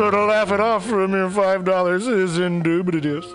so to laugh it off a mere $5 is indubitious.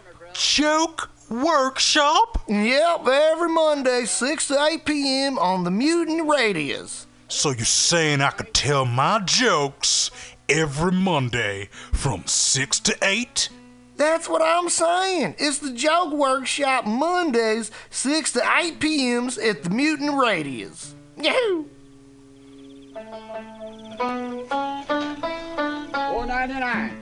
Joke Workshop? Yep, every Monday, 6 to 8 p.m. on the Mutant Radius. So you're saying I could tell my jokes every Monday from 6 to 8? That's what I'm saying. It's the Joke Workshop Mondays, 6 to 8 p.m.s at the Mutant Radius. Yahoo! 499.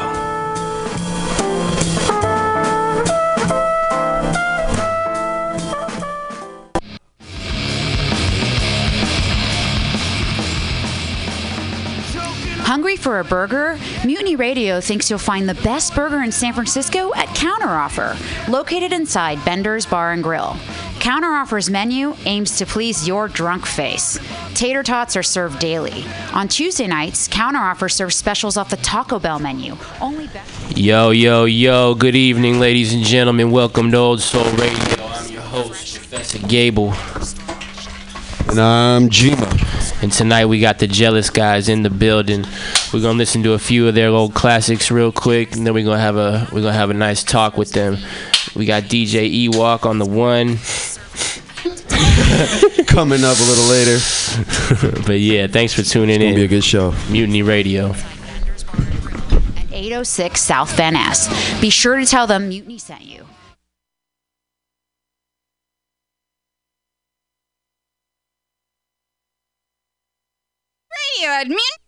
For a burger? Mutiny Radio thinks you'll find the best burger in San Francisco at Counteroffer, located inside Bender's Bar and Grill. Counteroffer's menu aims to please your drunk face. Tater tots are served daily. On Tuesday nights, Counteroffer serves specials off the Taco Bell menu. Only be- Yo, yo, yo, good evening, ladies and gentlemen. Welcome to Old Soul Radio. I'm your host, Professor Gable. And I'm Jima. And tonight we got the Jealous Guys in the building. We're gonna listen to a few of their old classics real quick, and then we're gonna have a we're gonna have a nice talk with them. We got DJ Ewok on the one. Coming up a little later. but yeah, thanks for tuning It's gonna be a good show. Mutiny Radio. at 806 South Van Ness. Be sure to tell them Mutiny sent you. Radio admin.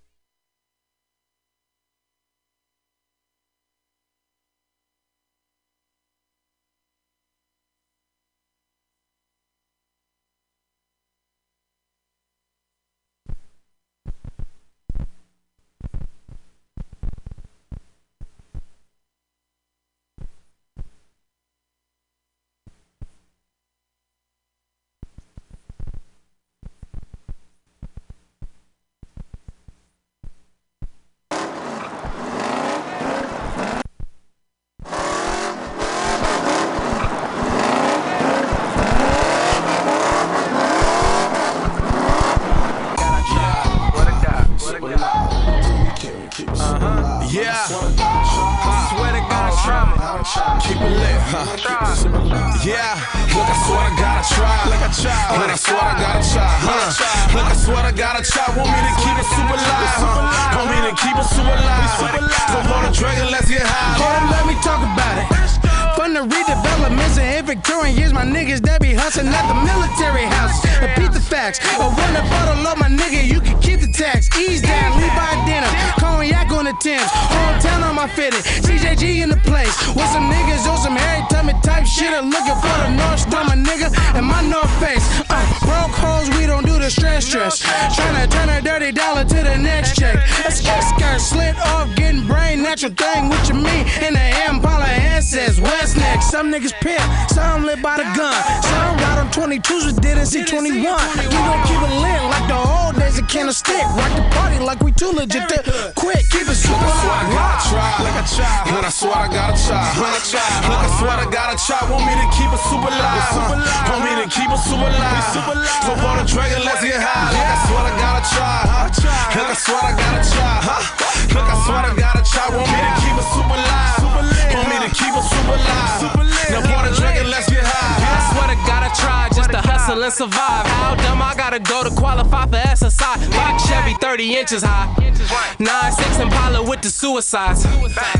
Uh-huh. Yeah. I Swear to God, I try. Keep it lit. Huh? Yeah. Look, I swear I gotta try. Look, I try. Man, I swear I gotta try. Huh? Look, I swear I gotta try. Want me to keep it super live. Huh? Want me to keep it super live. The dragon, let's get high. On, let me talk about it. From the redevelopments and in Victorian years, my niggas that be hustling at the military house. Repeat the facts. A bottle of my nigga, you can keep the tax. Ease down, by dinner. Cognac on the Thames. Hometown on my fitted. CJG in the place. With some niggas on some Harry Tummy type shit. I'm looking for the North Star, my nigga, and my North Face. Uh, broke hoes, we don't do the stress stress. Tryna turn a dirty dollar to the next check. A skirt skirt slit off, getting brain natural thing. What you mean? In the Impala says West next. Some niggas pimp, some live by the gun. Some ride on 22s but didn't see 21. We gon' keep it lit like the old days of can of stick. Rock the party like we too legit to quit. Keep it super Look, I live. gotta try. Look, I try. Man, I swear I gotta try. Look, I swear I gotta try. Want me to keep it super live. Want me to keep it super live. So for the dragon, let's get high. Look, I swear I gotta try. Look, I swear I gotta try. Look, I swear I gotta try. Want me to keep it super live. Want me to keep it super live. Now for the dragon, let's get high. I swear to God, I tried just to hustle and survive. How dumb I gotta go to qualify for SSI. Box Chevy 30 inches high. 9-6 Impala with the suicides.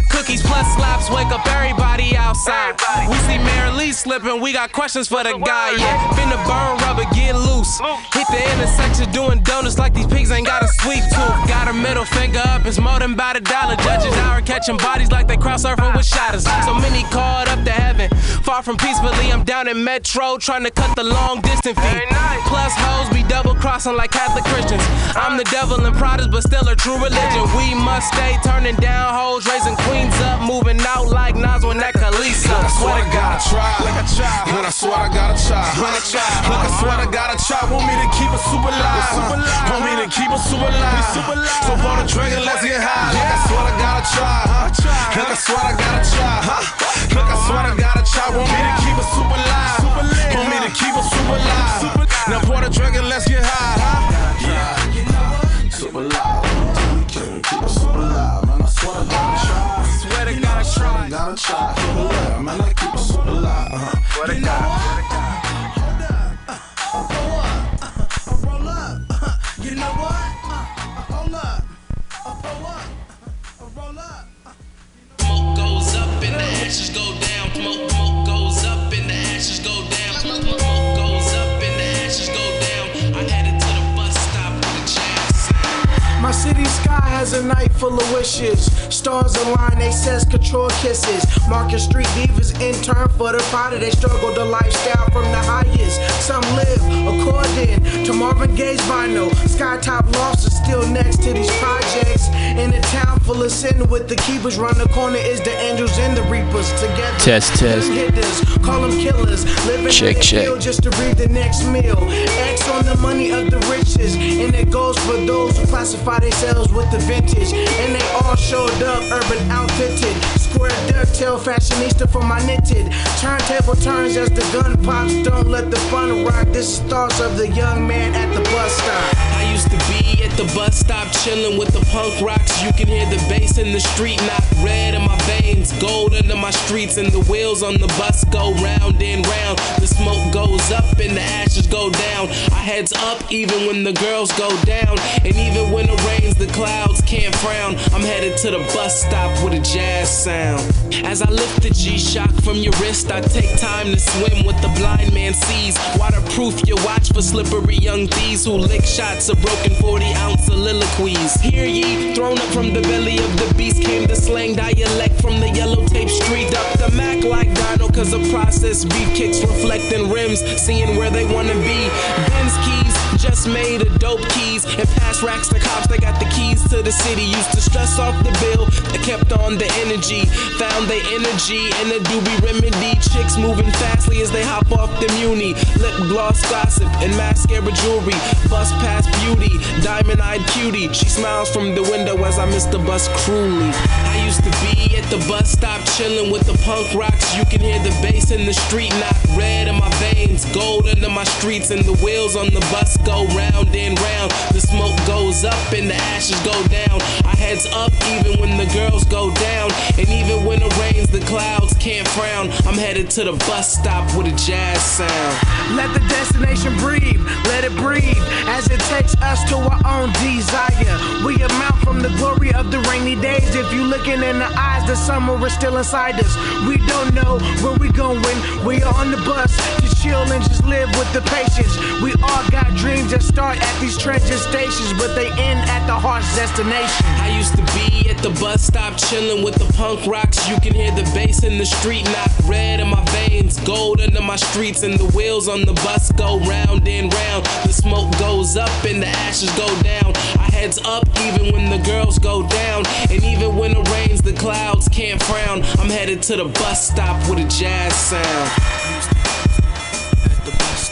Cookies plus slaps wake up everybody outside. We see Mary Lee slipping, we got questions for the guy. Yeah, finna burn rubber, get loose. Hit the intersection doing donuts like these pigs ain't got a sweet tooth. Got a middle finger up, it's more than about a dollar. Judges here catching bodies like they cross surfing with shadows. So many called up to heaven. Far from peacefully, I'm down in Metro trying to cut the long distance fee. Plus hoes be double crossing like Catholic Christians. I'm the devil in Pradas, but still a true religion. We must stay turning down hoes, raising queens up, moving out like Nas when that Khaleesi. Look, I swear I gotta try. Look, I try. Man, I swear I gotta try. Look, I swear I gotta try. Want me to keep it super live. Want me to keep it super live. So for the dragon, let's get high. Look, I swear I gotta try. Look, I swear I gotta try. Look, I swear I gotta try. Want me to keep it super live. Want me to keep it super live. Now for the dragon, let's get high. Yeah. Super live. Keep it super live. Man, I swear I gotta try. Swear to God, I tried. Gotta try, keep it live, man. I keep it super live. Uh-huh. Swear to God. Roll up. You know what? Hold up. Hold up. Roll up. Smoke goes up and the ashes go down. Smoke, smoke city sky has a night full of wishes. Stars align, they says control kisses. Market Street divas intern for the party. They struggle the lifestyle from the highest. Some live according to Marvin Gaye's vinyl. Skytop lofts are still next to these projects. In a town full of sin with the keepers. Round the corner is the angels and the reapers together. Test, test. Hitters, call them killers. Living Check, check. just to read the next meal. X on the money of the riches. And it goes for those who classify themselves with the vintage. And they all showed up urban outfitted. Square ducktail fashionista for my knitted. Turntable turns as the gun pops. Don't let the fun rock. This is thoughts of the young man at the bus stop. I used be at the bus stop chilling with the punk rocks. You can hear the bass in the street knock red in my veins, gold under my streets, and the wheels on the bus go round and round. The smoke goes up and the ashes go down. I heads up even when the girls go down, and even when it rains, the clouds can't frown. I'm headed to the bus stop with a jazz sound. As I lift the G-Shock from your wrist, I take time to swim what the blind man sees. Waterproof your watch for slippery young thieves who lick shots of broken 40 ounce soliloquies. Hear ye, thrown up from the belly of the beast came the slang dialect from the yellow tape street up the Mac like Dino, cause the process beat kicks reflecting rims, seeing where they wanna be. Ben's keys just made a dope keys and pass racks to cops. They got the keys to the city. Used to stress off the bill, they kept on the energy. Found the energy in a doobie remedy. Chicks moving fastly as they hop off the muni. Lip gloss gossip and mascara jewelry. Bus past beauty, diamond eyed cutie. She smiles from the window as I miss the bus cruelly. I used to be at the bus stop chilling with the punk rocks. You can hear the bass in the street knock red in my veins, gold under my streets, and the wheels on the bus go round and round. The smoke goes up and the ashes go down. I heads up even when the girls go down, and even when it rains, the clouds can't frown. I'm headed to the bus stop with a jazz sound. Let the destination breathe, let it breathe as it takes us to our own desire. We amount from the glory of the rainy days. If you looking in the eyes, the summer is still inside us. We don't know where we going. We are on the bus to chill and just live with the patience. We all got dreams that start at these transit stations, but they end at the harsh destination. I used to be at the bus stop chilling with the punk rocks. You can hear the bass in the street knock red in my veins, gold under my streets, and the wheels on the bus go round and round. The smoke goes up and the ashes go down. I heads up even when the girls go down, and even when it rains, the clouds can't frown. I'm headed to the bus stop with a jazz sound.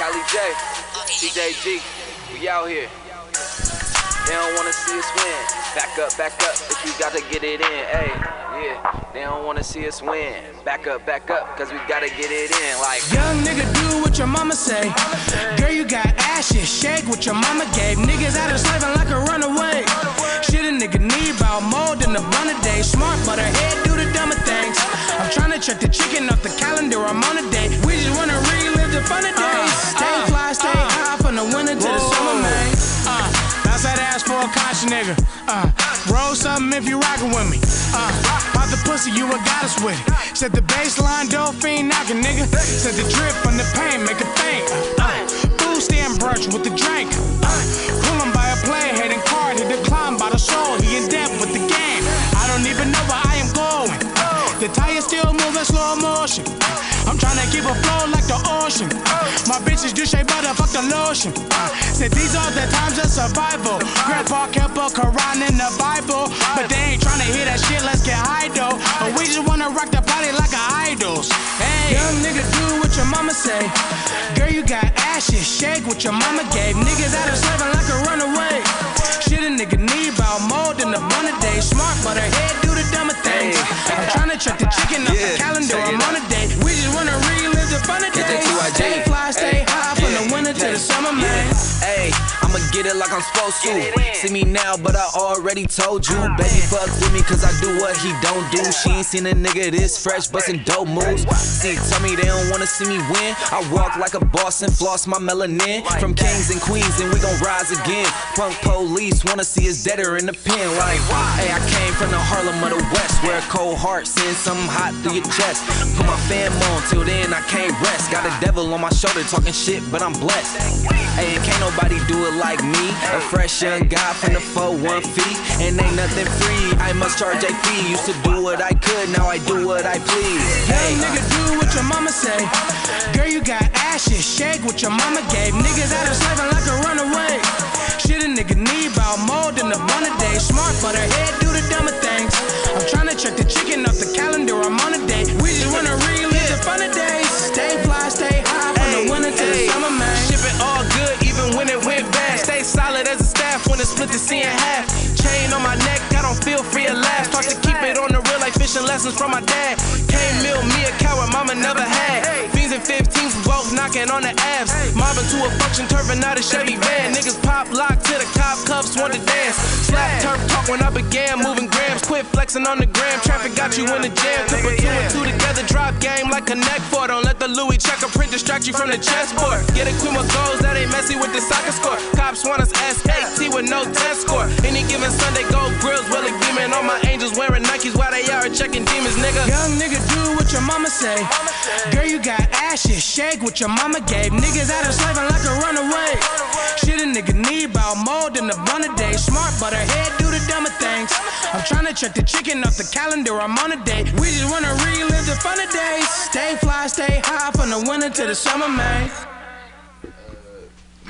Cali J, CJG, we out here. They don't wanna see us win. Back up, back up, but you gotta get it in. Hey, yeah. They don't wanna see us win. Back up, back up, cause we gotta get it in. Like, Young nigga, do what your mama say. Girl, you got ashes, shake what your mama gave. Niggas out of slaving like a runaway. Shit, a nigga need about more than a bun a day. Smart, but her head do the dumber things. I'm trying to check the chicken off the calendar. I'm on a date. We just wanna relive the fun of days. Stay fly, stay high from the winter to the summer, man. Uh, that's that ass for a conscious nigga. Uh, roll something if you rockin' with me. Uh, pop the pussy, you a goddess with it. Set the baseline, dolphin knockin', nigga. Set the drip from the pain, make it faint. Uh, food stand brunch with the drink. Uh, pull him by a play, heading card, hit the climb by the soul. He in depth with the The tires still moving slow motion. I'm tryna keep a flow like the ocean. My bitches do shea butter, fuck the lotion. Said these are the times of survival. Grandpa kept a Quran in the Bible, but they ain't tryna hear that shit. Let's get high though. But we just wanna rock the party like a idols. Hey, young nigga, do what your mama say. Girl, you got ashes, shake what your mama gave. Niggas out of slaving check the chicken off the calendar. I'ma get it like I'm supposed to. See me now, but I already told you. Baby, fuck with me, cause I do what he don't do. She ain't seen a nigga this fresh, bustin' dope moves. See, tell me they don't wanna see me win. I walk like a boss and floss my melanin. From kings and queens, and we gon' rise again. Punk police wanna see us deader in the pen. Like, hey, I came from the Harlem of the West, where a cold heart sends something hot through your chest. Put my fam on, till then I can't rest. Got a devil on my shoulder talking shit, but I'm blessed. Hey, can't nobody do it like me. A fresh young guy from the 4-1 feet, and ain't nothing free. I must charge a fee. Used to do what I could, now I do what I please. Hey, nigga, uh. do what your mama say. Girl, you got ashes, shake what your mama gave. Niggas out of slaving like a runaway. Shit, a nigga need about more than a bun a day. Smart, but her head do the dumber things. I'm tryna check the chicken off the calendar. I'm on a date. We just wanna relive the fun of days. Stay fly, stay high from the winter to the summer, man. Solid as a staff when it split the sea in half. Chain on my neck, I don't feel free at last. Taught to keep it on the real like fishing lessons from my dad. Can't mill me a cow where mama never had. Fiends and 15s both knocking on the abs. Mobbing to a function, turfing out a Chevy van. Niggas pop lock to the cop cuffs, want to dance. Slap turf talk when I began moving grams. Quit flexing on the gram. Traffic got you in the jam. Put two and two together, drop game like Connect Four. Don't let the Louis check a print distract you from the chessboard. Get a queen with goals that ain't messy with the soccer score. Cops want us SAT with no test score. Any given Sunday, gold grills, Willie beaming. All my angels wearing Nikes while they are checking demons, nigga. Young nigga, do what your mama say. Girl, you got ashes, shake what your mama gave. Niggas out of slaving like a runaway. Shit, a nigga need about more than a bun a day. Smart, but her head do the dumber things. I'm tryna check the chicken off the calendar. I'm on a date. We just wanna relive the fun of days. Stay fly, stay high from the winter to the summer, man.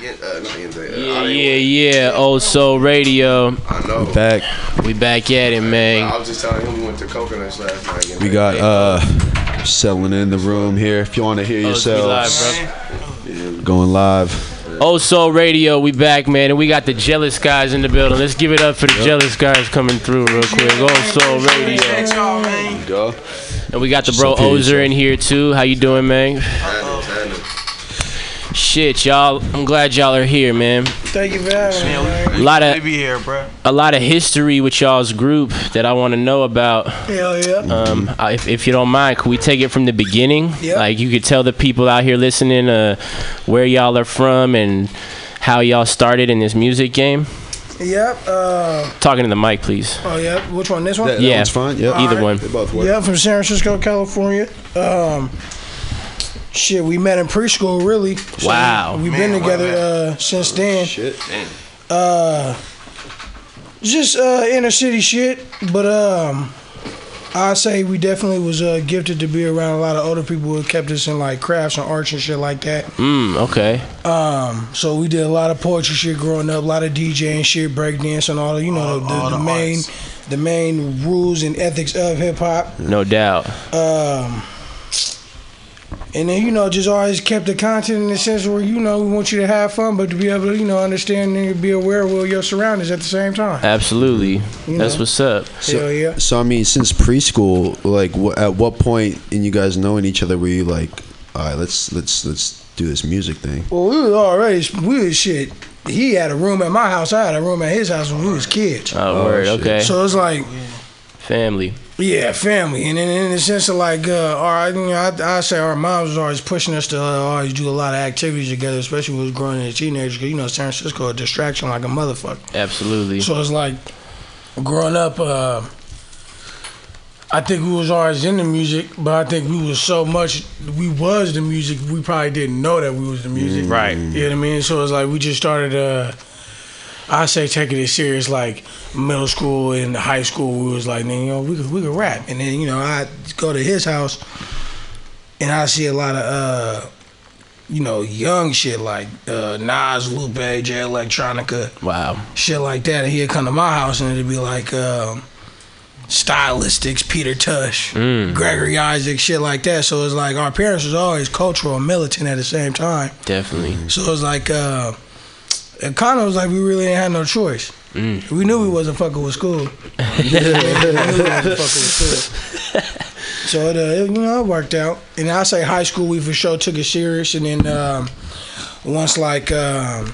Yeah, uh, not NJ, Yeah, Hollywood. yeah, yeah. Old Soul Radio. I know. We back. We back at it, man. I was just telling him we went to Coconuts last night. getting We back. got uh selling in the room here. If you want to hear Oh, it's be live, yourselves, going live. Old Soul Radio, we back, man, and we got the jealous guys in the building. Let's give it up for the jealous guys coming through real quick. Old Soul Radio. There you go. And we got the bro Ozer in here too. How you doing, man? Tandem, tandem. Shit, y'all. I'm glad y'all are here, man. Thank you for having me, man. A lot of be here, bro. a lot of history with y'all's group that I want to know about. Hell yeah. Um, if, if you don't mind, could we take it from the beginning? Yep. Like you could tell the people out here listening uh, where y'all are from and how y'all started in this music game. Yep. Uh, Talking to the mic, please. oh, yeah. Which one? This one? That, that Yeah. one's fine. Yep. Either Alright. one. They both work. Yeah, from San Francisco, California. Um, shit, we met in preschool, really. So Wow. We've been together uh, since then. Shit. damn. Uh, just uh, inner city shit, but um, I say we definitely was uh, gifted to be around a lot of older people who kept us in like crafts and arts and shit like that. Mm, okay. Um, so we did a lot of poetry shit growing up, a lot of DJing shit, breakdance, and all the you know the, the, all the the main arts. the main rules and ethics of hip hop. No doubt. Um, and then you know just always kept the content in the sense where you know we want you to have fun, but to be able to you know understand and be aware of your surroundings at the same time. Absolutely. You That's know. what's up. Hell yeah. So I mean, since preschool, like, wh- at what point in you guys knowing each other were you like, all right, let's let's let's do this music thing? Well, we was already we was shit. He had a room at my house. I had a room at his house when we was kids. Oh, word. Oh, shit. Okay. So it's like Family. Yeah, family, and in, in the sense of like, uh, our, you know, I, I say our moms was always pushing us to uh, always do a lot of activities together, especially when we was growing as teenagers. Cause you know, San Francisco a distraction like a motherfucker. Absolutely. So it's like growing up. Uh, I think we was always into the music, but I think we was so much we was the music. We probably didn't know that we was the music. Right. You know what I mean? So it's like we just started. Uh, I say taking it serious, like middle school and high school. We was like, you know, we could we could rap, and then you know I go to his house, and I see a lot of. uh you know, young shit like uh, Nas, Lupe, Jay Electronica, Wow. shit like that. And he'd come to my house and it'd be like um, Stylistics, Peter Tosh, Mm. Gregory Isaac, shit like that. So it's like our parents was always cultural and militant at the same time. Definitely. So it's like uh, kind was like we really ain't had no choice. Mm. We knew we wasn't fucking with school. we knew we wasn't fucking with school. So it, uh, it, you know, it worked out. And I say high school, we for sure took it serious. And then um, once like um,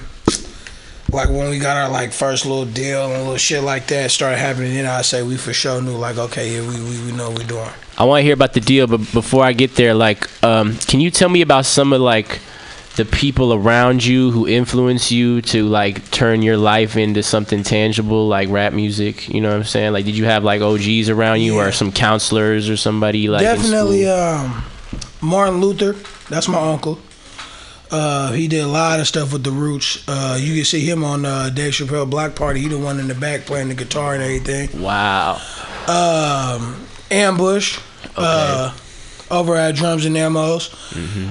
like when we got our like first little deal and little shit like that started happening, then I say we for sure knew like okay, yeah, we we, we know what we're doing. I want to hear about the deal, but before I get there, like, um, can you tell me about some of like the people around you who influence you to like turn your life into something tangible, like rap music? You know what I'm saying? Like, did you have like OGs around you, or some counselors, or somebody like? Definitely, um, Martin Luther. That's my uncle. Uh, he did a lot of stuff with the Roots. Uh, you can see him on uh, Dave Chappelle Block Party. He the one in the back playing the guitar and everything. Wow. Um, Ambush. Uh, over at Drums and Ammos.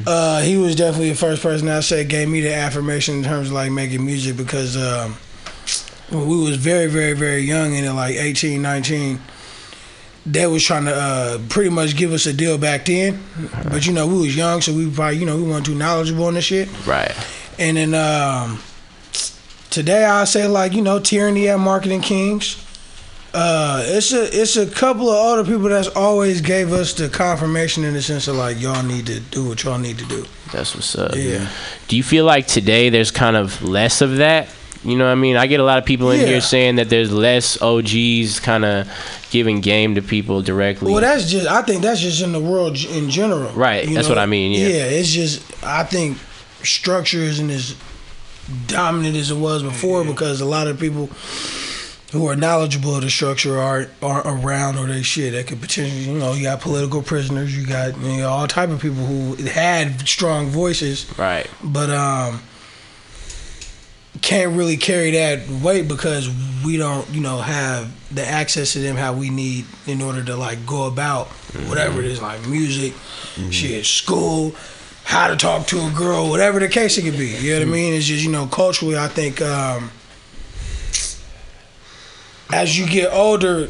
Uh, he was definitely the first person I say gave me the affirmation in terms of like making music because um, when we was very, very, very young and at like 18, 19, they was trying to uh, pretty much give us a deal back then. But you know, we was young, so we probably, you know, we weren't too knowledgeable on this shit. Right. And then um, today I say like, you know, tyranny at Marketing Kings. Uh, it's a it's a couple of other people that's always gave us the confirmation in the sense of like y'all need to do what y'all need to do. That's what's up. Yeah. Do you feel like today there's kind of less of that? You know what I mean? I get a lot of people in Yeah. here saying that there's less OGs kind of giving game to people directly. Well, that's just I think that's just in the world in general. Right, that's what I mean, yeah. Yeah, it's just I think structure isn't as dominant as it was before because a lot of people who are knowledgeable of the structure aren't aren't around or they shit that could potentially you know you got political prisoners you got you know, all type of people who had strong voices. Right. But um can't really carry that weight because we don't you know have the access to them how we need in order to like go about whatever it is like music shit school how to talk to a girl whatever the case it could be. You know what i mean? It's just you know culturally i think um as you get older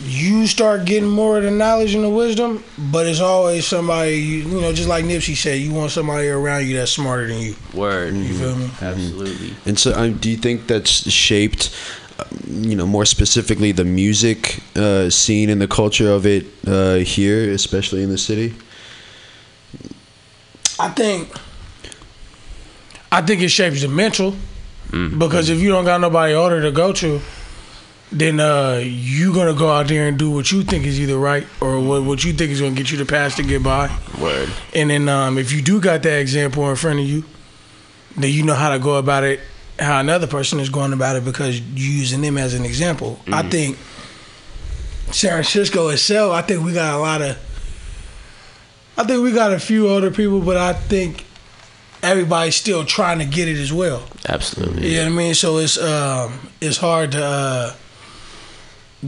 you start getting more of the knowledge and the wisdom, but it's always somebody you, you know, just like Nipsey said, you want somebody around you that's smarter than you. Word. You feel me? Absolutely. And so, um, do you think that's shaped, uh, you know, more specifically the music uh, scene and the culture of it uh, here, especially in the city? I think I think it shapes the mental because if you don't got nobody older to go to, then uh, you gonna go out there and do what you think is either right or what, what you think is gonna get you the pass to get by. Word. And then um, if you do got that example in front of you, then you know how to go about it, how another person is going about it because you using them as an example. I Mhm. think San Francisco itself, I think we got a lot of I think we got a few older people, but I think everybody's still trying to get it as well. Absolutely. You know what I mean? So it's um it's hard to uh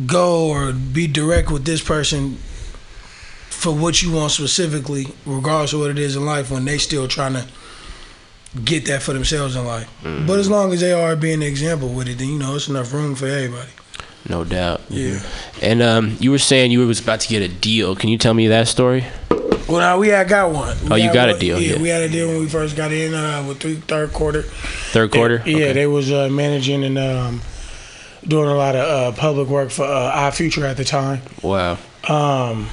go or be direct with this person for what you want specifically, regardless of what it is in life, when they still trying to get that for themselves in life. But as long as they are being an example with it, then you know it's enough room for everybody. No doubt. Yeah. And um, you were saying you was about to get a deal. Can you tell me that story? Well, now we had got one. We Oh, you got a deal, Yeah, yeah. we had a deal when we first got in uh, with three, third quarter. Third quarter. Yeah, yeah, they was uh, managing and um, doing a lot of uh, public work for uh, Our Future at the time. Wow. Um,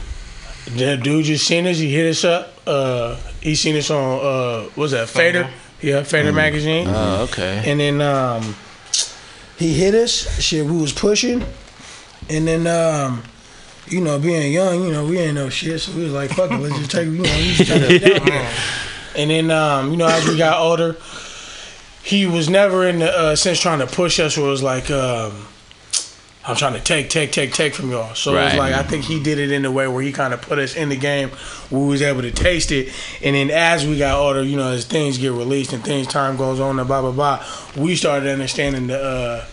the dude just seen us. He hit us up. Uh, he seen us on uh, what was that Fader? Yeah, Fader Mm. magazine. Oh, okay. And then um, he hit us. Shit, we was pushing, and then um, you know, being young, you know, we ain't no shit, so we was like, fuck it, let's just take, you know, we just take it down. And then um, you know, as we got older, he was never in the uh, sense trying to push us. Where it was like. Um, I'm trying to take, take, take, take from y'all. So it was like I think he did it in a way where he kind of put us in the game. We was able to taste it, and then as we got older, you know, as things get released and things time goes on and blah blah blah, we started understanding the uh,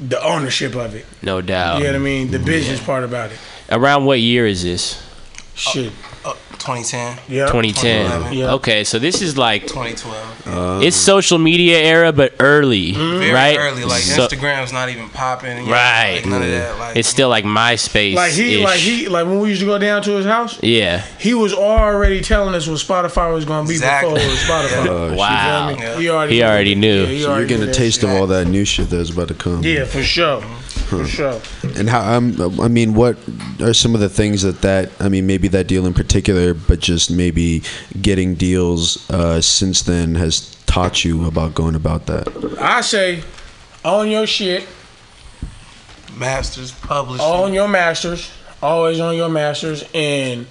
the ownership of it. No doubt. You know what I mean? The business part about it. Around what year is this? Shit. Uh, 2010. Yeah. 2010. Yeah. Okay, so this is like 2012. it's social media era, but early, Very right? early. Like So- Instagram's not even popping. you right? Like none of that. Like it's still like MySpace. Like he, like he, like when we used to go down to his house, Yeah. he was already telling us what Spotify was going to be Exactly. before it was Spotify. Oh, shit. Wow. You feel me? He already, He already knew. Yeah, he So you're already getting a taste shit. of all that new shit that's about to come. Yeah, for sure. For sure. And how um, I mean, what are some of the things that that I mean, maybe that deal in particular, but just maybe getting deals uh, since then has taught you about going about that? I say, own your shit, Masters publishing. own your masters, always on your masters, and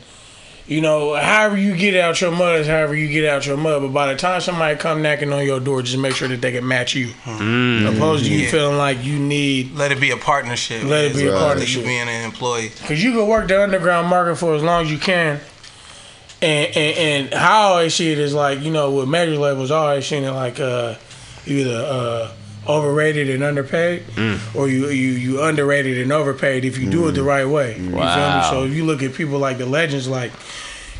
you know, however you get out your mud is however you get out your mud. But by the time somebody come knocking on your door, just make sure that they can match you. Mm. Opposed to you Yeah. feeling like you need. Let it be a partnership. Let it be a Right. partnership. You being an employee. Cause you can work the underground market for as long as you can. And, and and how I always see it is like, you know, with major labels I always seen it like uh either uh overrated and underpaid or you, you you underrated and overpaid if you do it the right way. You feel me? Wow. So if you look at people like the legends like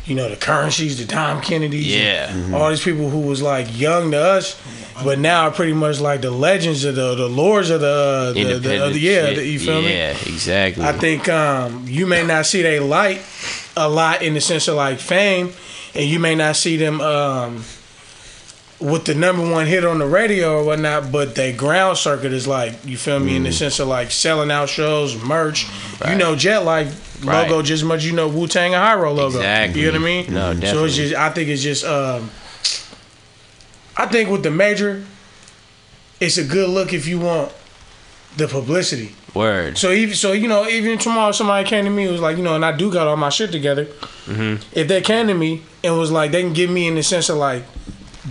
you know, the Curren$ys, the Dom Kennedys, Yeah. and all these people who was like young to us, but now are pretty much like the legends of the the lords of the, uh, the, the, of the yeah, the, you feel me? Yeah, exactly. I think um, you may not see they light a lot in the sense of like fame, and you may not see them um, with the number one hit on the radio or whatnot. But they ground circuit is like you feel me in the sense of like selling out shows, merch. You know, Jet Life logo just as much you know Wu Tang and Hiero logo. Exactly. You know what I mean? No, definitely. So it's just I think it's just um, I think with the major, it's a good look if you want the publicity. Word. So even so, you know, even tomorrow somebody came to me and was like, you know, and I do got all my shit together. hmm If they came to me and was like, they can give me in the sense of like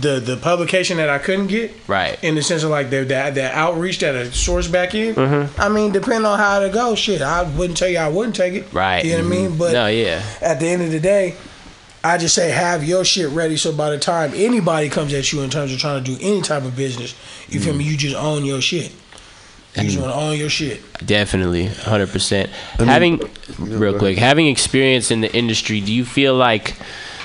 the the publication that I couldn't get, Right. in the sense of like the the, the outreach that a source back in. Mhm. I mean, depending on how it go, shit, I wouldn't tell you I wouldn't take it. Right. You know what I mean? But no, yeah. at the end of the day, I just say have your shit ready so by the time anybody comes at you in terms of trying to do any type of business, you feel me? You just own your shit. You just Mm. want to own your shit. Definitely, hundred percent. Having Yeah, real quick, having experience in the industry, do you feel like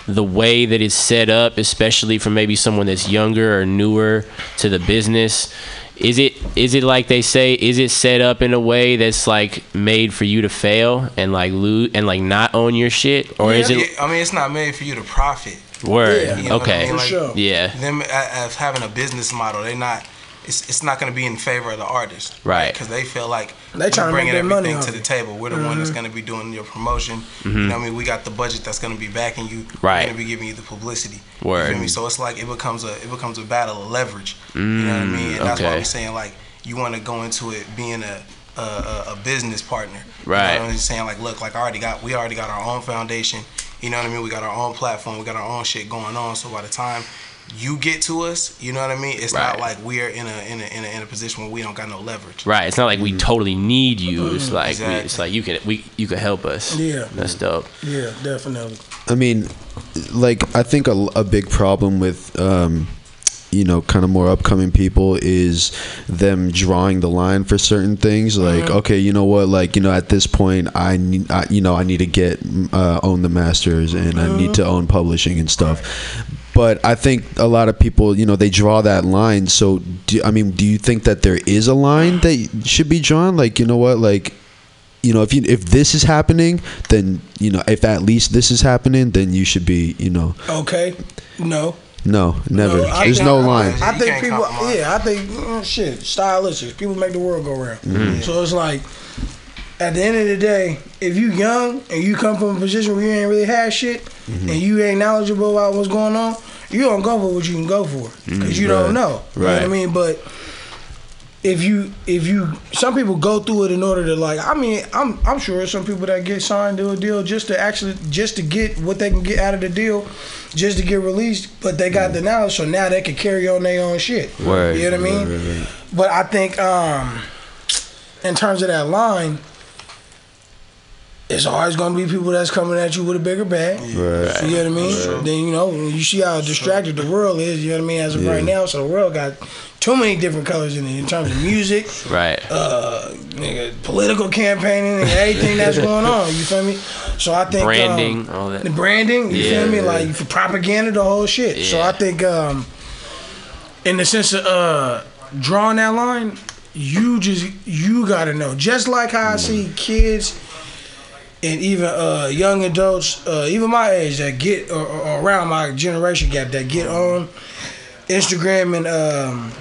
the way that it's set up, especially for maybe someone that's younger or newer to the business, is it is it like they say? Is it set up in a way that's like made for you to fail and like lose and like not own your shit, or is it I mean, it's not made for you to profit. word? You know what I okay, mean? Like, yeah, Them uh, as having a business model, they're not. It's, it's not going to be in favor of the artist, Right. Because they feel like They we're trying to bringing make their money everything off to the table. We're the one that's going to be doing your promotion. You Mhm. know, what I mean, we got the budget that's going to be backing you. Right. We're going to be giving you the publicity. You feel me? So it's like it becomes a it becomes a battle of leverage. you know what I mean? And that's why okay. we're saying like you want to go into it being a a, a, a business partner. Right. You know what I'm saying? Like, look, like I already got we already got our own foundation. You know what I mean? We got our own platform. We got our own shit going on. So by the time you get to us, you know what I mean? It's not like we're in a in a, in a in a position where we don't got no leverage. right. It's not like we totally need you. It's like we, it's like you can we you can help us. Yeah. that's dope. Yeah, definitely. I mean, like I think a, a big problem with um, you know kind of more upcoming people is them drawing the line for certain things. Like, Mhm. okay, you know what? Like, you know, at this point, I need, I, you know, I need to get uh, own the masters and I need to own publishing and stuff. But I think a lot of people, you know, they draw that line. So, do, I mean, do you think that there is a line that should be drawn? Like, you know what? Like, you know, if you if this is happening, then you know, if at least this is happening, then you should be, you know, Okay. No. no, never. I There's no line. I think people, yeah, I think mm, shit, stylistics. People make the world go round. Mhm. So it's like, at the end of the day, if you young and you come from a position where you ain't really had shit Mhm. and you ain't knowledgeable about what's going on, you don't go for what you can go for because Mm, you right, don't know. You know what I mean? But if you if you some people go through it in order to like I mean I'm I'm sure some people that get signed to a deal just to actually just to get what they can get out of the deal just to get released but they got the knowledge so now they can carry on their own shit Word. you know what I mean but I think um in terms of that line it's always gonna be people that's coming at you with a bigger bag. Right. You know what I mean? Right. Then you know you see how distracted the world is. You know what I mean? As of Yeah. right now, so the world got too many different colors in it in terms of music, Right. uh, nigga, political campaigning, and everything that's going on. You feel me? So I think um, Branding, all that. the branding. You Yeah. feel me? Like for propaganda, the whole shit. So I think, um, in the sense of uh, drawing that line, you just you gotta know. Just like how I see kids and even uh, young adults, uh, even my age, that get or, or around my generation gap that get on Instagram and um,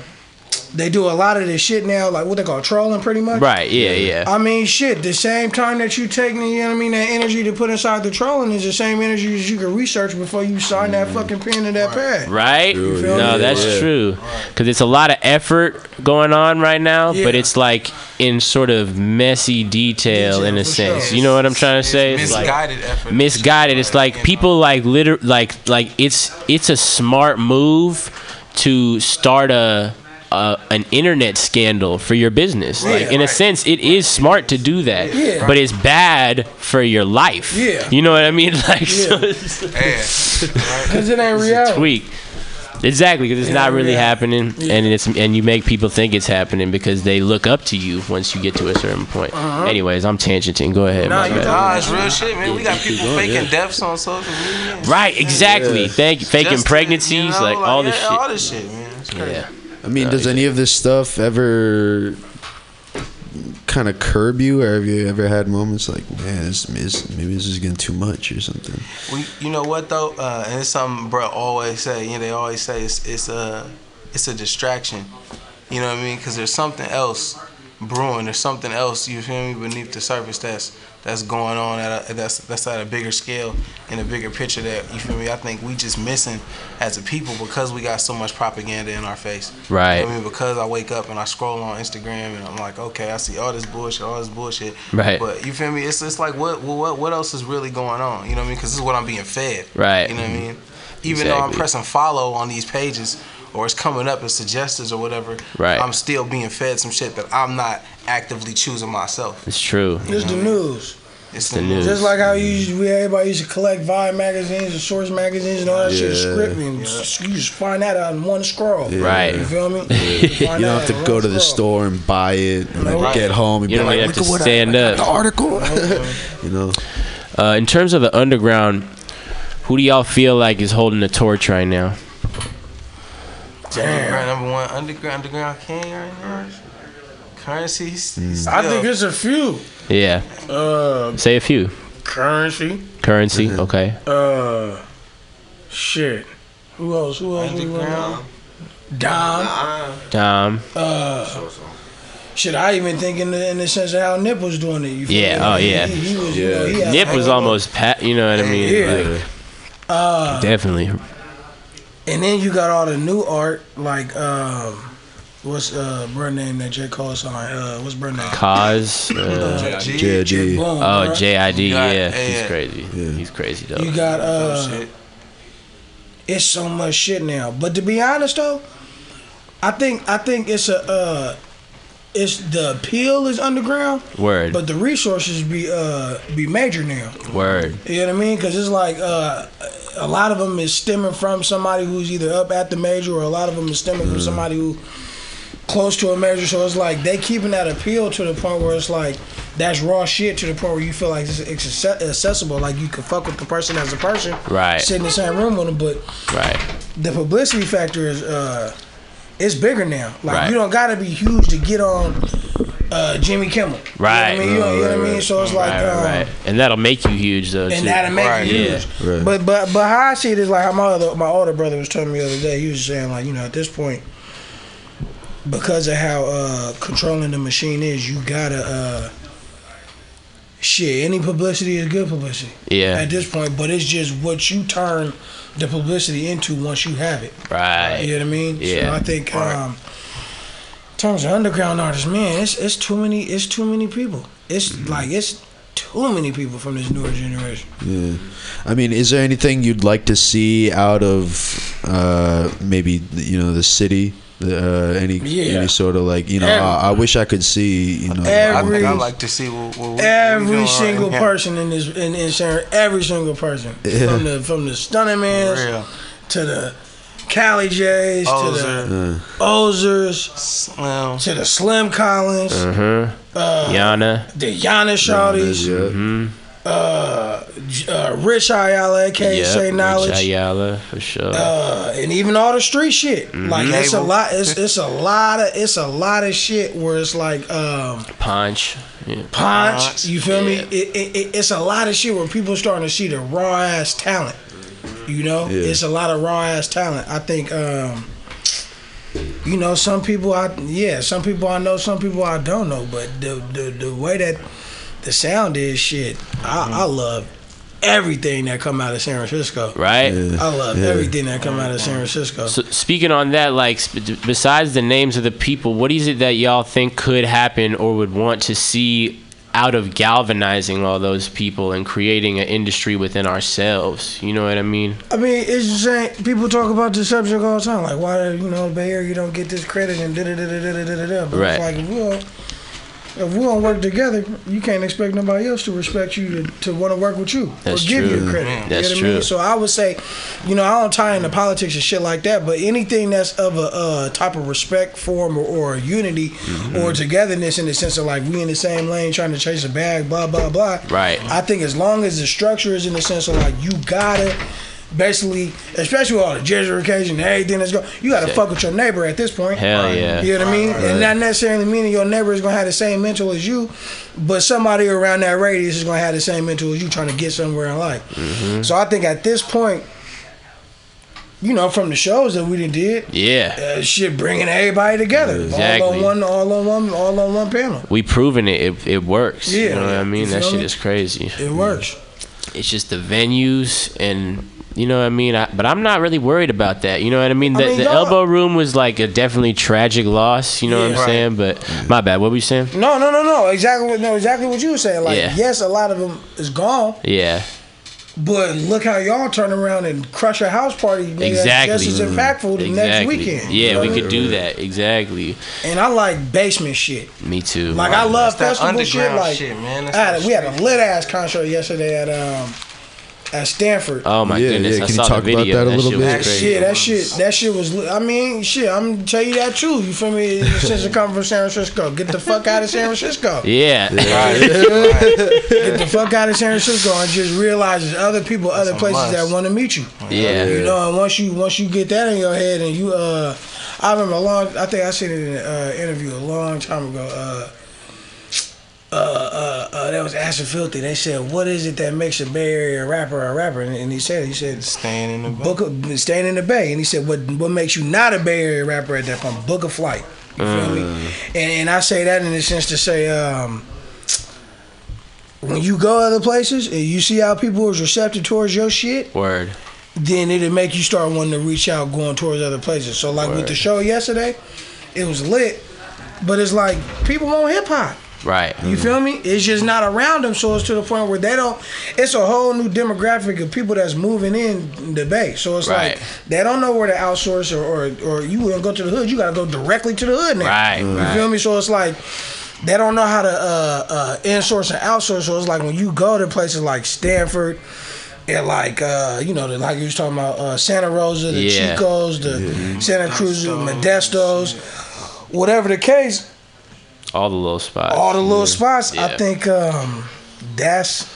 they do a lot of this shit now, like what they call trolling, pretty much. Right. Yeah. Yeah. I mean, shit. The same time that you taking, you know what I mean, that energy to put inside the trolling is the same energy as you can research before you sign that mm. fucking pen to that pad. Right? You feel No, me? that's Yeah. true. Because it's a lot of effort going on right now, but it's like in sort of messy detail in a sense. You know what I'm trying to say? It's like misguided effort. misguided. It's like people like liter like like it's it's a smart move to start a. Uh, an internet scandal for your business. like Yeah. in a sense, it is smart to do that, Yeah. but it's bad for your life. Yeah. you know what I mean. Like, so Yeah. it's, Because it ain't it's a tweak. Exactly, because it's Yeah, not really yeah. happening, and it's and you make people think it's happening because they look up to you once you get to a certain point. Uh-huh. Anyways, I'm tangenting. Go ahead. Nah, you bad. nah, it's real shit, man. We got people going, faking yeah. deaths on social media. Right, exactly. Thank. Faking Just to, pregnancies, you know, like, all this shit. All this shit, man. It's crazy. Yeah. I mean, does any of this stuff ever kind of curb you, or have you ever had moments like, man, this, this, maybe this is getting too much or something? We, you know what though, uh, and it's something bro always say. You know, they always say it's it's a it's a distraction. You know what I mean? Because there's something else brewing. There's something else. You feel me beneath the surface that's that's going on at a, that's that's at a bigger scale in a bigger picture. That you feel me? I think we just missing as a people because we got so much propaganda in our face. Right. You know I mean, because I wake up and I scroll on Instagram and I'm like, okay, I see all this bullshit, all this bullshit. Right. But you feel me? It's it's like what what what else is really going on? You know what I mean? Because this is what I'm being fed. Right. You know what I mean? Even though I'm pressing follow on these pages or it's coming up as suggestions or whatever, Right. I'm still being fed some shit that I'm not actively choosing myself. It's true. It's the news. It's the news. Just like how you used, we everybody used to collect Vibe magazines and Source magazines and all that shit, Yeah. script, and s- you just find that out in one scroll. Yeah. Right. You feel me? You Find don't have to go to the scroll. store and buy it and then Right. get home and You be don't like, have look to at what stand I, up. the article. you know, Uh, in terms of the underground, who do y'all feel like is holding the torch right now? Underground number one underground underground king right now. Curren$y. he's- he's I still- think it's a few. Yeah. Uh, Say a few. Curren$y. Curren$y. Okay. Uh, shit. Who else? Who else? we Underground. want? Dom. Dom. Uh, shit. I even think in the in the sense of how Nip was doing it. You Yeah. me? Oh He- yeah. He, he was. You know, he Nip was almost pat. You know what I mean? Yeah. Like, Uh, definitely. And then you got all the new art, like um, what's uh brand name that J Cole signed? Uh, what's brand name? Cause. Uh, JID. Oh. JID. Yeah. yeah. He's crazy. He's crazy though. You got uh, shit. it's so much shit now. But to be honest though, I think I think it's a uh, it's the appeal is underground, Word. but the resources be uh be major now. Word. You know what I mean? Because it's like uh, a lot of them is stemming from somebody who's either up at the major, or a lot of them is stemming from somebody who close to a major. So it's like they keeping that appeal to the point where it's like that's raw shit to the point where you feel like it's, it's accessible. Like you can fuck with the person as a person, Right. Sit in the same room with them, but Right. the publicity factor is uh it's bigger now. Like Right. you don't gotta be huge to get on uh Jimmy Kimmel. Right. You know what I mean? You know, you know what I mean? So it's like Right, um, right. And that'll make you huge though. and too. that'll make Right. you Yeah. huge. But but but how I see it is like how my other my older brother was telling me the other day. He was saying like you know at this point, because of how uh, controlling the machine is, you gotta uh, shit. Any publicity is good publicity. Yeah. At this point, but it's just what you turn the publicity into once you have it. Right. You know what I mean? Yeah. So I think um, in terms of underground artists, man, it's it's too many. It's too many people. It's Mm-hmm. like it's too many people from this newer generation. Yeah. I mean, is there anything you'd like to see out of uh, maybe you know the city? The, uh, any Yeah. any sort of like you know, Every- I, I wish I could see you know. I Every- think I like to see what, what we- what we Every single here. person in this in, in Sharon, every single person Yeah. from the from the Stunning Mans Real. to the Cali J's to Ozer. the Ozers Slim. to the Slim Collins, Uh-huh. uh, Yana. the Giannis Shawties, Yeah. Mm-hmm. Uh, J- uh, Rich Ayala, aka Yep. Say Rich Knowledge, Ayala for sure. uh, and even all the street shit. Mm-hmm. Like it's a lot. It's it's a lot of it's a lot of shit where it's like um, Punch. Yeah. punch. Punch. You feel me? It, it, it, it's a lot of shit where people are starting to see the raw ass talent. You know, Yeah. it's a lot of raw ass talent. I think um, you know, some people I yeah, some people I know, some people I don't know. But the the, the way that the sound is shit. I, I mm-hmm. love everything that come out of San Francisco. Right. Yeah. I love yeah. everything that come out of San Francisco. So speaking on that, like besides the names of the people, what is it that y'all think could happen or would want to see out of galvanizing all those people and creating an industry within ourselves? You know what I mean? I mean, it's just saying people talk about the subject all the time, like why you know Bay Area you don't get this credit and da da da da da da da. But right. it's like well if we don't work together, you can't expect nobody else to respect you to, to want to work with you That's or give true. you credit. Mm. you That's know what I mean? true. So I would say, you know, I don't tie into politics and shit like that, but anything that's of a uh, type of respect, form, or, or unity Mm-hmm. or togetherness in the sense of like we in the same lane trying to chase a bag, blah blah blah. Right. I think as long as the structure is in the sense of like you gotta basically, especially with all the gentrification and everything that's going, you gotta fuck with your neighbor at this point. Hell yeah. You know what I mean? Right. And not necessarily meaning your neighbor is gonna have the same mental as you, but somebody around that radius is gonna have the same mental as you trying to get somewhere in life. Mm-hmm. So I think at this point, you know, from the shows that we did, Yeah. uh, shit, bringing everybody together, all on one, all on one, all on one panel. We proven it. It, it works. You Yeah. know what I mean? You That shit me? is crazy. It works. It's just the venues and you know what I mean. I, but I'm not really worried about that. You know what I mean. I The, mean, the elbow room was like a definitely tragic loss. You know what I'm Right. saying? But my bad. What were you saying? No, no, no, no. Exactly, what- no, exactly what you were saying. Like, Yeah. yes, a lot of them is gone, Yeah. but look how y'all turn around and crush a house party. Nigga, Exactly. Just as impactful the next weekend. Yeah, You know we could do that. Exactly. And I like basement shit. Me too. Like I love That's that festival shit. Like shit, man. I had a, we had a lit ass concert yesterday at um at Stanford. Oh my Yeah, goodness! yeah. I Can you saw talk the about video. that a little shit bit? was That shit, that shit, that shit was. I mean, shit. I'm gonna tell you that too. You feel me? Since it come from San Francisco, get the fuck out of San Francisco. Yeah. Get the fuck out of San Francisco and just realize there's other people, other a places that want to meet you. Yeah. You know, and once you once you get that in your head and you uh, I remember a long. I think I seen it in an uh, interview a long time ago. Uh, uh, uh, uh, that was Acid Filthy. They said, "What is it that makes a Bay Area rapper a rapper?" And, and he said, "He said Staying in the bay. book a, staying in the Bay." And he said, "What what makes you not a Bay Area rapper at that point? Book a flight." You feel me? And, and I say that in the sense to say, um, when you go other places and you see how people is receptive towards your shit, Word. then it'll make you start wanting to reach out, going towards other places. So like with the show yesterday, it was lit, but it's like people want hip hop. Right. You feel me? It's just not around them, so it's to the point where they don't. It's a whole new demographic of people that's moving in the bay. So it's Right. like they don't know where to outsource or or, or you wouldn't go to the hood. You got to go directly to the hood now. Right, You right. feel me? So it's like they don't know how to uh, uh, insource and outsource. So it's like when you go to places like Stanford. And like uh, you know, the, like you was talking about uh, Santa Rosa, the Yeah. Chicos, the Santa Cruz, the Modestos, whatever the case All the little spots. all the little spots. Yeah. I think um, that's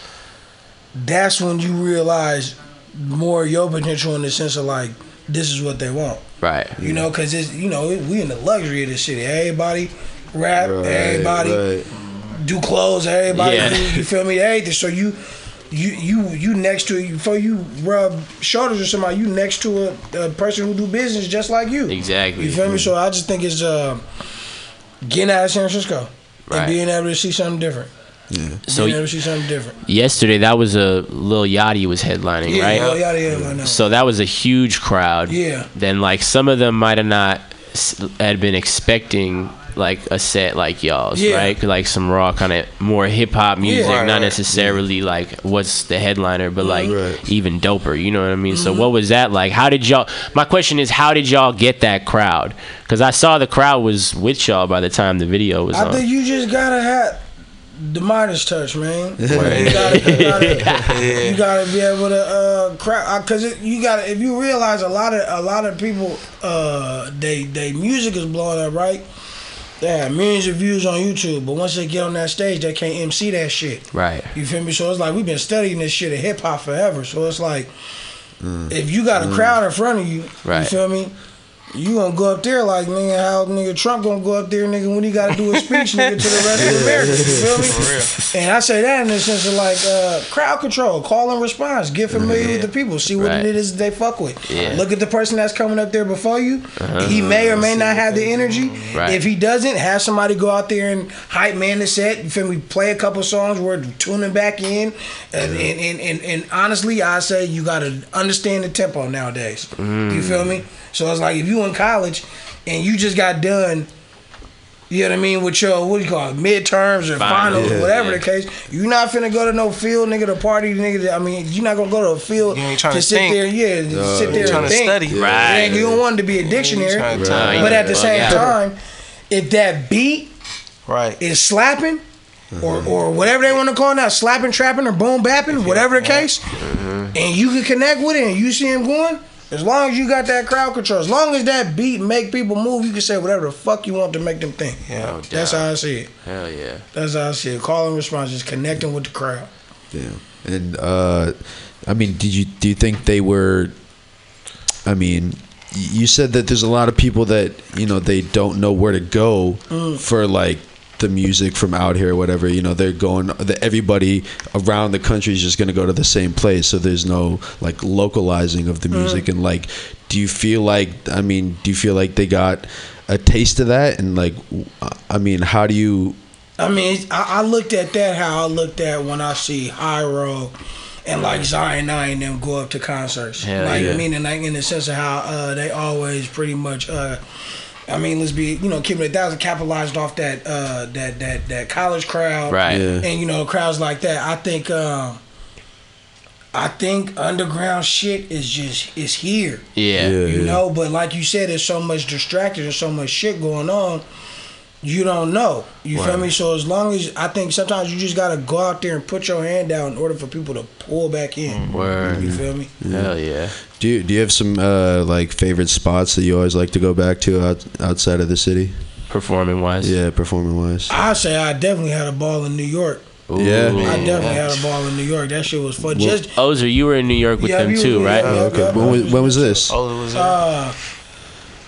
that's when you realize more of your potential in the sense of like this is what they want. Right. You know, because it's you know we in the luxury of this city. Everybody rap, Right, everybody right. do clothes, everybody Yeah. do, you feel me? Everything. So you. You you you next to before you rub shoulders with somebody, you next to a, a person who do business just like you. Exactly. You feel me? So I just think it's uh, getting out of San Francisco Right. and being able to see something different. Yeah. So being able to see something different. yesterday, that was a Lil Yachty was headlining, Yeah, right? Lil Yachty had So that was a huge crowd. Yeah. Then like some of them might have not had been expecting like a set like y'all's, Yeah. right? Like some raw kind of more hip hop music, Right, not right. necessarily like what's the headliner, but like Right. even doper. You know what I mean? Mm-hmm. So what was that like? How did y'all? My question is, how did y'all get that crowd? Because I saw the crowd was with y'all by the time the video was I on. think you just gotta have the Midas touch, man. Word. You gotta, you, gotta, you gotta be able to uh, crowd because you gotta. If you realize a lot of a lot of people, uh, they they music is blowing up, right? They have millions of views on YouTube, but once they get on that stage, they can't MC that shit. right. You feel me? So it's like we've been studying this shit in hip hop forever. So it's like mm. if you got a mm. crowd in front of you, right. you feel me? You gonna go up there like nigga how nigga Trump gonna go up there nigga when he gotta do a speech nigga to the rest of America. You feel me? And I say that in the sense of like uh, crowd control, call and response, get familiar with the people, see what Right. it is they fuck with. Yeah. Look at the person that's coming up there before you. Uh-huh. He may or may not have the energy. Right. If he doesn't, have somebody go out there and hype man the set. You feel me? Play a couple songs. We're tuning back in, and and, and, and, and honestly, I say you gotta understand the tempo nowadays. Mm. You feel me? So it's like if you in college and you just got done. You know what I mean? With your what do you call it, midterms or Finals. finals, Yeah, whatever yeah. the case. You're not finna go to no field, nigga, to party, nigga. I mean, you're not gonna go to a field You ain't tryna to sit think. there, yeah, to No. sit there Tryna and think. study. Right. And you don't want to be a dictionary. tryna tell But at the same Yeah. time, if that beat Right. is slapping, or mm-hmm. or whatever they want to call it now, slapping, trapping, or boom bapping, whatever the case, mm-hmm. and you can connect with it, and you see him going. As long as you got that crowd control, as long as that beat make people move, you can say whatever the fuck you want to make them think. Yeah. That's how I see it. Hell yeah. That's how I see it. Call and response, just connecting with the crowd. Yeah. And uh, I mean, did you do you think they were? I mean, you said that there's a lot of people that you know they don't know where to go Mm. for like the music from out here or whatever. You know, they're going. The, everybody around the country is just going to go to the same place, so there's no like localizing of the Mm. music. And like, do you feel like? I mean, do you feel like they got a taste of that? And like, I mean, how do you? I mean, I, I looked at that how I looked at when I see Hiero and like Zion I and them go up to concerts. Hell like yeah. meaning like in the sense of how uh, they always pretty much. Uh, I mean, let's be you know keeping it thousand capitalized off that uh, that that that college crowd, Right. Yeah. And you know crowds like that. I think. Um, I think underground shit is just is here. Yeah. Yeah. You know, but like you said, there's so much distracted there's so much shit going on. You don't know. You feel me? So as long as I think sometimes you just gotta go out there and put your hand down in order for people to pull back in. Word. You feel me? Hell yeah. Do you do you have some uh, like favorite spots that you always like to go back to out, outside of the city? Performing wise. Yeah, performing wise. I say I definitely had a ball in New York. Ooh. Yeah. I definitely had a ball in New York. That shit was fun. Just Ozer, you were in New York with Yeah, them too, right? yeah, Oh, okay. When was, when was this? Oh, it was uh, uh,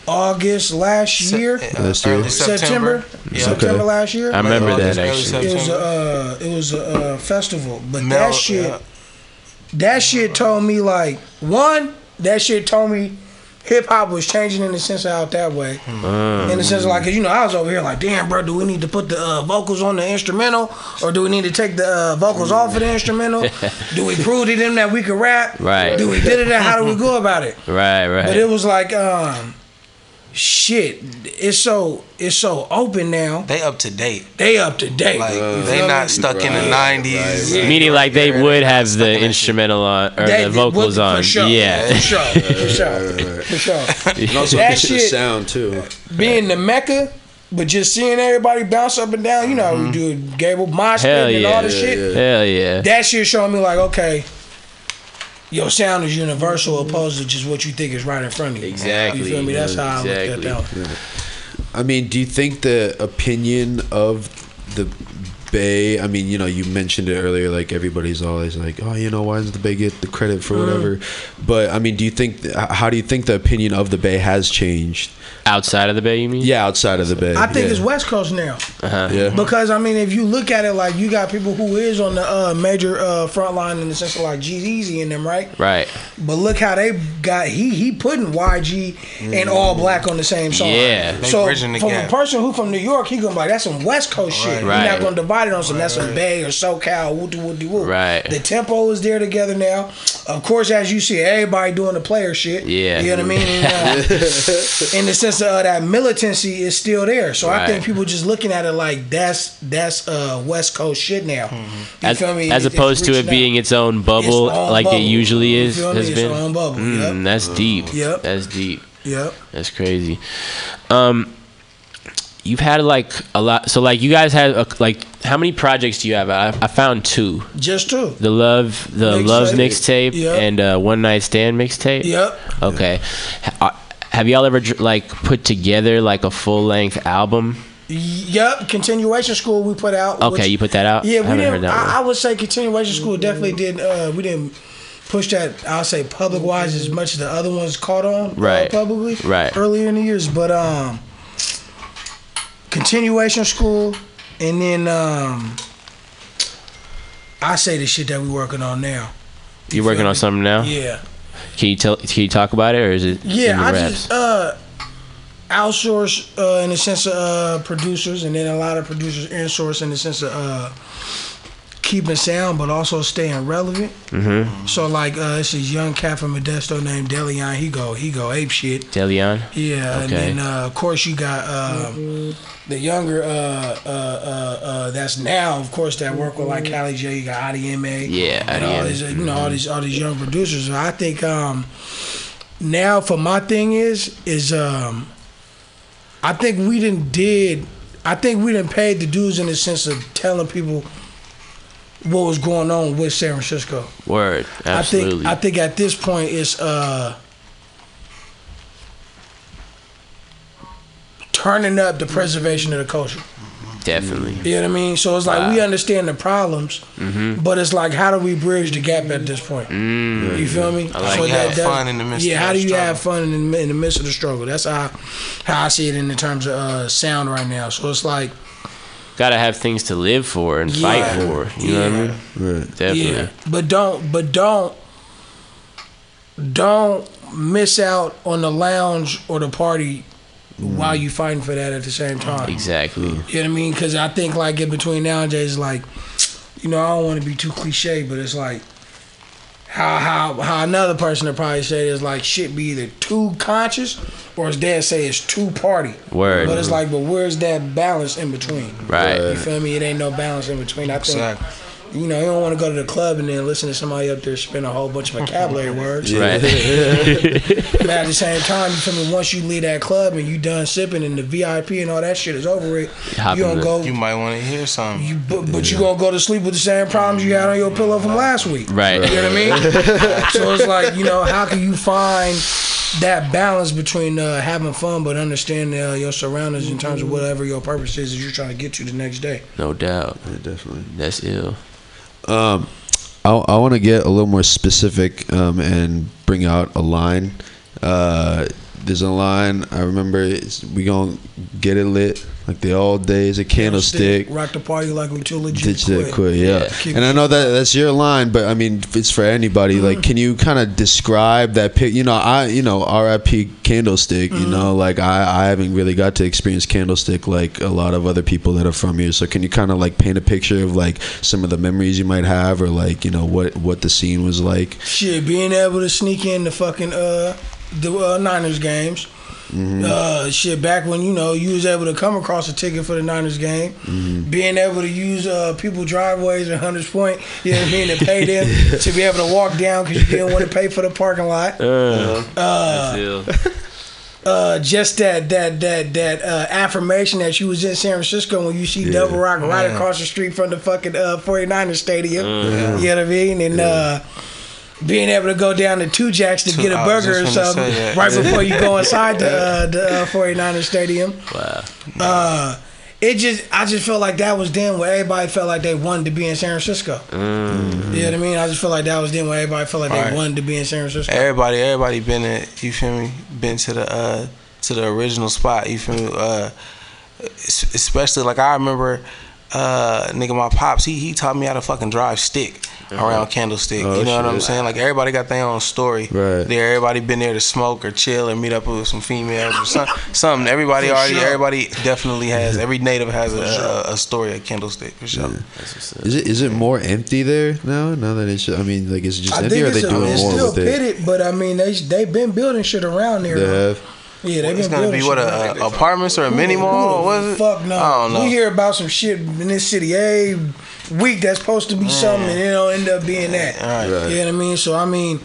August last year, Last year? early September, Yeah. September Okay. last year. I remember Early- that actually. It was a uh, it was a uh, festival, but Mel- that shit, yeah. that shit told me like one, that shit told me hip hop was changing in the sense of out that way. Mm. In the sense of like, 'cause, you know, I was over here like, damn, bro, do we need to put the uh, vocals on the instrumental, or do we need to take the uh, vocals off of the instrumental? do we prove to them that we can rap? Right. Do we did it? How do we go about it? Right, right. But it was like, um, shit, it's so it's so open now. They up to date. They up to date. Like uh, You they not me? stuck in the Right, nineties. Meaning like they would have the instrumental on or They- the vocals for on. sure, Yeah. for sure, for sure, for sure. And also That just the shit- sound too. Being the mecca, but just seeing everybody bounce up and down, you know how we mm-hmm. do it, Gable, mosh pit and yeah. all this shit. Hell yeah. That shit showed me like, okay, your sound is universal opposed to just what you think is right in front of you. Exactly. You feel me? That's how I look at that. one. I mean, do you think the opinion of the Bay? I mean, you know, you mentioned it earlier. Like everybody's always like, "Oh, you know, why does the Bay get the credit for mm. whatever?" But I mean, do you think? How do you think the opinion of the Bay has changed? Outside of the Bay, you mean? Yeah, outside of the Bay. I think yeah. it's West Coast now. Uh-huh. Yeah. Because I mean, if you look at it, like you got people who is on the uh, major uh, front line in the sense of like G-Eazy in them, right? Right. But look how they got he he putting YG and ALLBLACK on the same song. Yeah. They So the from gap. a person who from New York, he gonna be like that's some West Coast shit. Right. You're not gonna divide it on some that's some Bay or SoCal, woo woo woo. Right. The tempo is there together now. Of course, as you see, everybody doing the player shit. Yeah. You know what I mean? Uh, in the sense of uh, that militancy is still there. So I think people just looking at it like that's that's uh, West Coast shit now. Mm-hmm. As, feel me? as It- opposed to it out. being its own bubble, Its like bubble. it usually is, me? has Its been. own bubble, Mm, That's deep. Yep. That's deep. Yep. That's crazy. Um, you've had like a lot. So like you guys had uh like how many projects do you have? I, I found two. Just two. The love, the Mixtape. love mixtape, Yep. and uh, one night stand mixtape. Yep. Okay. Uh, have y'all ever like put together like a full length album? Yep. Continuation school we put out. Okay, which- you put that out. Yeah, I we didn't. I, I would say continuation school definitely did. Uh, we didn't push that. I'll say public wise as much as the other ones caught on uh, Right. publicly Right. earlier in the years, but um, continuation school, and then um, I say the shit that we working on now. You working on something now? Yeah. Can you tell? Can you talk about it, or is it? Yeah, I raps? just uh outsource uh in the sense of uh producers and then a lot of producers insource in the sense of uh keeping sound but also staying relevant. Mm-hmm. So like uh it's this young cat from Modesto named Delion, he go he go ape shit. Delion. Yeah, and then uh, of course you got uh, the younger uh, uh, uh, uh, that's now of course that work with like Cali J. You got Adi IDMA. Yeah, and all IDMA. these, you know all these all these young producers. So I think um, now for my thing is is um, I think we didn't did I think we didn't pay the dues in the sense of telling people what was going on with San Francisco. Word. Absolutely. I think I think at this point it's uh turning up the preservation of the culture. Definitely. You know what I mean? So it's like we understand the problems, Mm-hmm. but it's like how do we bridge the gap at this point? Mm. You feel me? I like How you have fun in the midst Yeah, of how do you struggle. have fun in the, in the midst of the struggle? That's how how I see it in the terms of uh, sound right now. So it's like Gotta have things to live for and fight for. You know what I mean? Right. Definitely. Yeah, but don't, but don't, don't miss out on the lounge or the party mm. while you fighting for that at the same time. Exactly. You know what I mean? Because I think like in between nowadays, like, you know, I don't want to be too cliche, but it's like how how how another person would probably say is like shit be either too conscious or as dad say it's too party. Word. But it's like, but where's that balance in between? Right. You feel me? It ain't no balance in between. I think. Exactly. You know, you don't want to go to the club and then listen to somebody up there spin a whole bunch of vocabulary words. Right. but at the same time, you feel me? Once you leave that club and you done sipping and the VIP and all that shit is over with, Hop you in gonna go. You might want to hear something. You, but, but you gonna go to sleep with the same problems you had on your pillow from last week. Right. You know what I mean? so it's like you know, how can you find that balance between uh, having fun but understanding uh, your surroundings in terms of whatever your purpose is that you're trying to get to the next day. No doubt. definitely. That's ill. Um, I, I want to get a little more specific um, and bring out a line. Uh, there's a line I remember. It's, we gonna get it lit like the old days. A candlestick. rock the party like we too legit. Ditch that quit. quit, yeah. Keep And I know that that's your line, but I mean, it's for anybody. Mm-hmm. Like, can you kind of describe that pic? You know, I, you know, R.I.P. Candlestick. You Mm-hmm. know, like I, I haven't really got to experience Candlestick like a lot of other people that are from here. So, can you kind of like paint a picture of like some of the memories you might have, or like you know what what the scene was like? Shit, being able to sneak in the fucking uh the uh, Niners games. Mhm. Uh, shit, back when you know you was able to come across a ticket for the Niners game, Mhm. being able to use uh people driveways at Hunters Point, you know what I mean, to pay them to be able to walk down because you didn't want to pay for the parking lot. Uh, Uh, that's uh, just that that that that uh, affirmation that you was in San Francisco when you see Yeah. Double Rock right Yeah. across the street from the fucking uh, 49ers stadium. Yeah. You know what I mean? And uh, being able to go down to Two Jacks to Two- get a burger or something right before you go inside the uh, the uh, 49ers stadium. Wow. Uh, it just I just felt like that was then where everybody felt like they wanted to be in San Francisco. Mm. You know what I mean? I just feel like that was then where everybody felt like Right. they wanted to be in San Francisco. Everybody, everybody been in. You feel me? Been to the uh to the original spot. You feel me? Uh, especially like I remember, uh, nigga, my pops. He he taught me how to fucking drive stick around Candlestick. Oh, you know what I'm saying? Like everybody got their own story. Right. There, everybody been there to smoke or chill or meet up with some females or some, something. Everybody For already. sure. Everybody definitely has. Every native has a, a, a story at Candlestick for sure. Is it is it more empty there now? Now that it's, I mean, like, is it just I empty, think or are they it's, a, doing it's more still with it? pitted, but I mean they they've been building shit around there. They though. have. Yeah, they've It's gonna be what a, a apartments or a mini mall? Was it? Fuck no. I don't know. We hear about some shit in this city every week that's supposed to be something, and it'll end up being that. All right. You know what I mean? So I mean,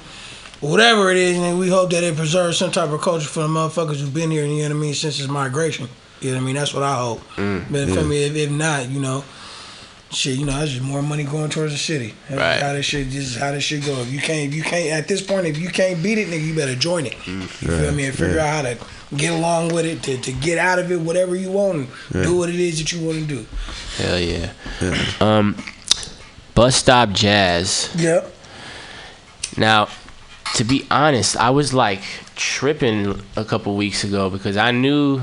whatever it is, and we hope that it preserves some type of culture for the motherfuckers who've been here. You know what I mean? Since its migration. You know what I mean? That's what I hope. Mm. But Yeah. for me, if, if not, you know. Shit, you know, that's just more money going towards the city. That's Right. How this shit, just how this shit go. If you can't, if you can't, at this point, if you can't beat it, nigga, you better join it. You feel Right, me? And figure right. out how to get along with it, to, to get out of it, whatever you want, and do what it is that you want to do. Hell yeah. Um, bus stop jazz. Yep. Now, to be honest, I was like tripping a couple weeks ago because I knew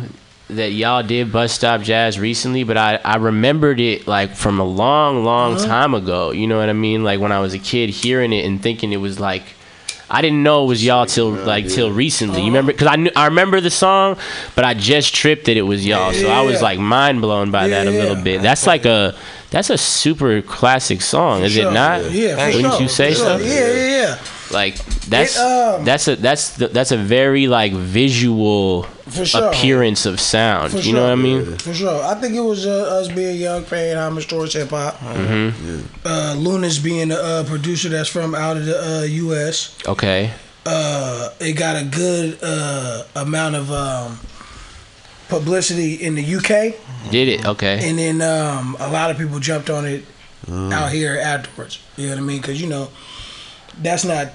that y'all did Bus Stop Jazz recently, but I, I remembered it like from a long, long Uh-huh. time ago. You know what I mean? Like when I was a kid hearing it and thinking it was like I didn't know it was y'all till like till recently. You remember? Because I knew I remember the song, but I just tripped that it was y'all. So I was like mind blown by that a little bit. That's like a that's a super classic song, is sure. it not? Yeah, for Wouldn't sure. you say For so? Yeah, yeah, yeah. Like that's It, um, that's a that's the, that's a very like visual For sure. appearance of sound. For you know what I mean? For sure. I think it was uh, us being young, paying homage towards hip hop. hmm Uh, Lunas being a uh, producer that's from out of the uh, U.S. Okay. Uh, it got a good uh, amount of um, publicity in the UK, Did it? Okay. and then um, a lot of people jumped on it Mm. out here afterwards. You know what I mean? Because you know that's not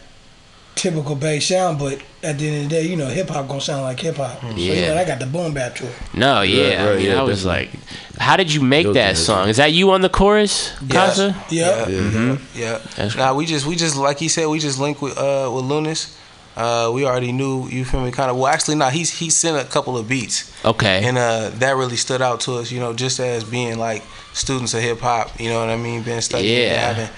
typical bass sound, but at the end of the day, you know, hip hop gonna sound like hip hop. So you Yeah. know, that got the boom bap to it. No, yeah. Right, I mean, yeah, I was definitely. like, how did you make that song? Is that you on the chorus, Casa? Yeah. Mhm. Yeah. That's Nah, we just we just like he said, we just linked with uh with Lunas. Uh, we already knew you feel me kind of well actually nah he's he sent a couple of beats Okay. and uh that really stood out to us you know just as being like students of hip hop you know what I mean being studying and Yeah. having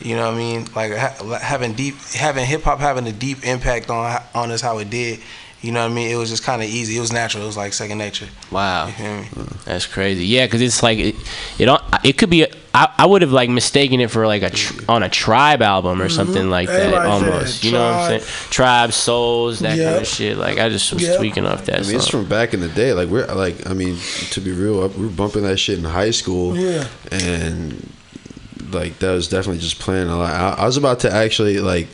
you know what I mean like ha- having deep having hip hop having a deep impact on on us how it did you know what I mean it was just kind of easy it was natural it was like second nature Wow, mm, that's crazy. Yeah, because it's like it, it. It could be. I, I would have like mistaken it for like a tr- on a tribe album or something like that. Everybody Almost. You know what I'm saying? Tribe, souls, that kind of shit. Like I just was Yeah. tweaking off that I mean, it's from back in the day. Like we're like, I mean, to be real, we were bumping that shit in high school. Yeah. and like that was definitely just playing a lot. I, I was about to actually like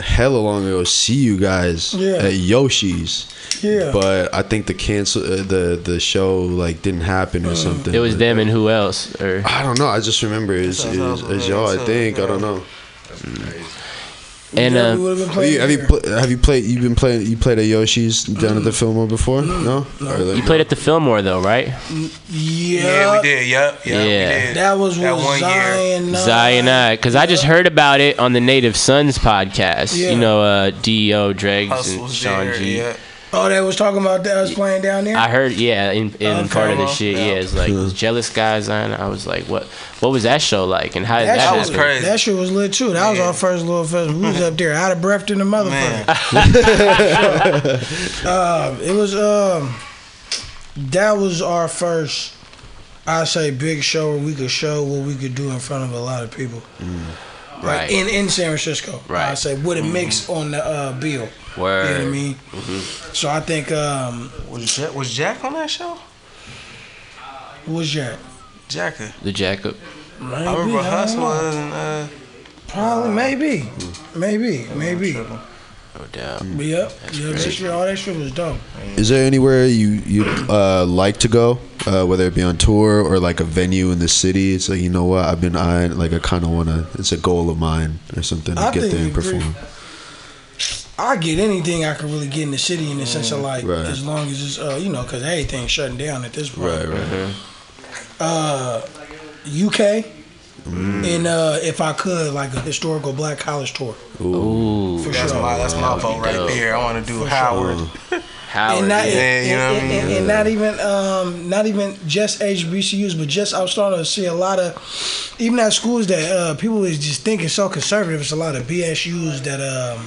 hella long ago see you guys Yeah. at Yoshi's. Yeah. but I think the cancel uh, the the show like didn't happen or something. It was But- them and who else? Or I don't know. I just remember it was, it was, it was y'all. I think I don't know. And uh, Have you have you, pl- have you played? You've been playing. You played at Yoshi's down at the Fillmore before? No. Or like- you played at the Fillmore though, right? Yeah, Yeah, we did yep Yeah. yeah, That was That with one year. Zion. uh, Zion I, because I just heard about it on the Native Sons podcast. Yeah. You know, uh, Dio, Dregs, and Sean there, G. yeah. Oh, they was talking about that was playing down there. I heard, yeah, in, in Okay. part of the shit, yeah, it's like Hmm. jealous guys on. I was like, what, what was that show like, and how did that, that, shit was crazy. That shit was lit too. That was our first little festival. We was up there out of breath in the motherfucker. um, it was um, that was our first. I say big show where we could show what we could do in front of a lot of people. Right. In in San Francisco. Right. I say with a mix on the uh, bill. Word. You know what I mean? Mhm. So I think um, was Jack, was Jack on that show? Who was Jack? Jacka. The Jacob. Maybe, I remember I don't Hus know. was and uh Probably, maybe, maybe, maybe. No doubt. Yep, yeah, that shit, all that shit was dope. Is there anywhere you you uh, like to go, uh, whether it be on tour or like a venue in the city? It's like you know what I've been eyeing. Like I kind of want to. It's a goal of mine or something to I get there and perform. I get anything I can really get in the city in the sense of like, Right. as long as it's, uh, you know, because everything's shutting down at this point. Right, right. Uh, UK, Mm. and uh, if I could, like a historical black college tour. Ooh, For that's sure. my that's my vote right dope. there. I want to do For Howard. Howard. and not, yeah, and, you know what I and- mean? and- and not even um, not even just HBCUs, but just I'm starting to see a lot of even at schools that uh, people is just thinking so conservative. It's a lot of BSUs that um,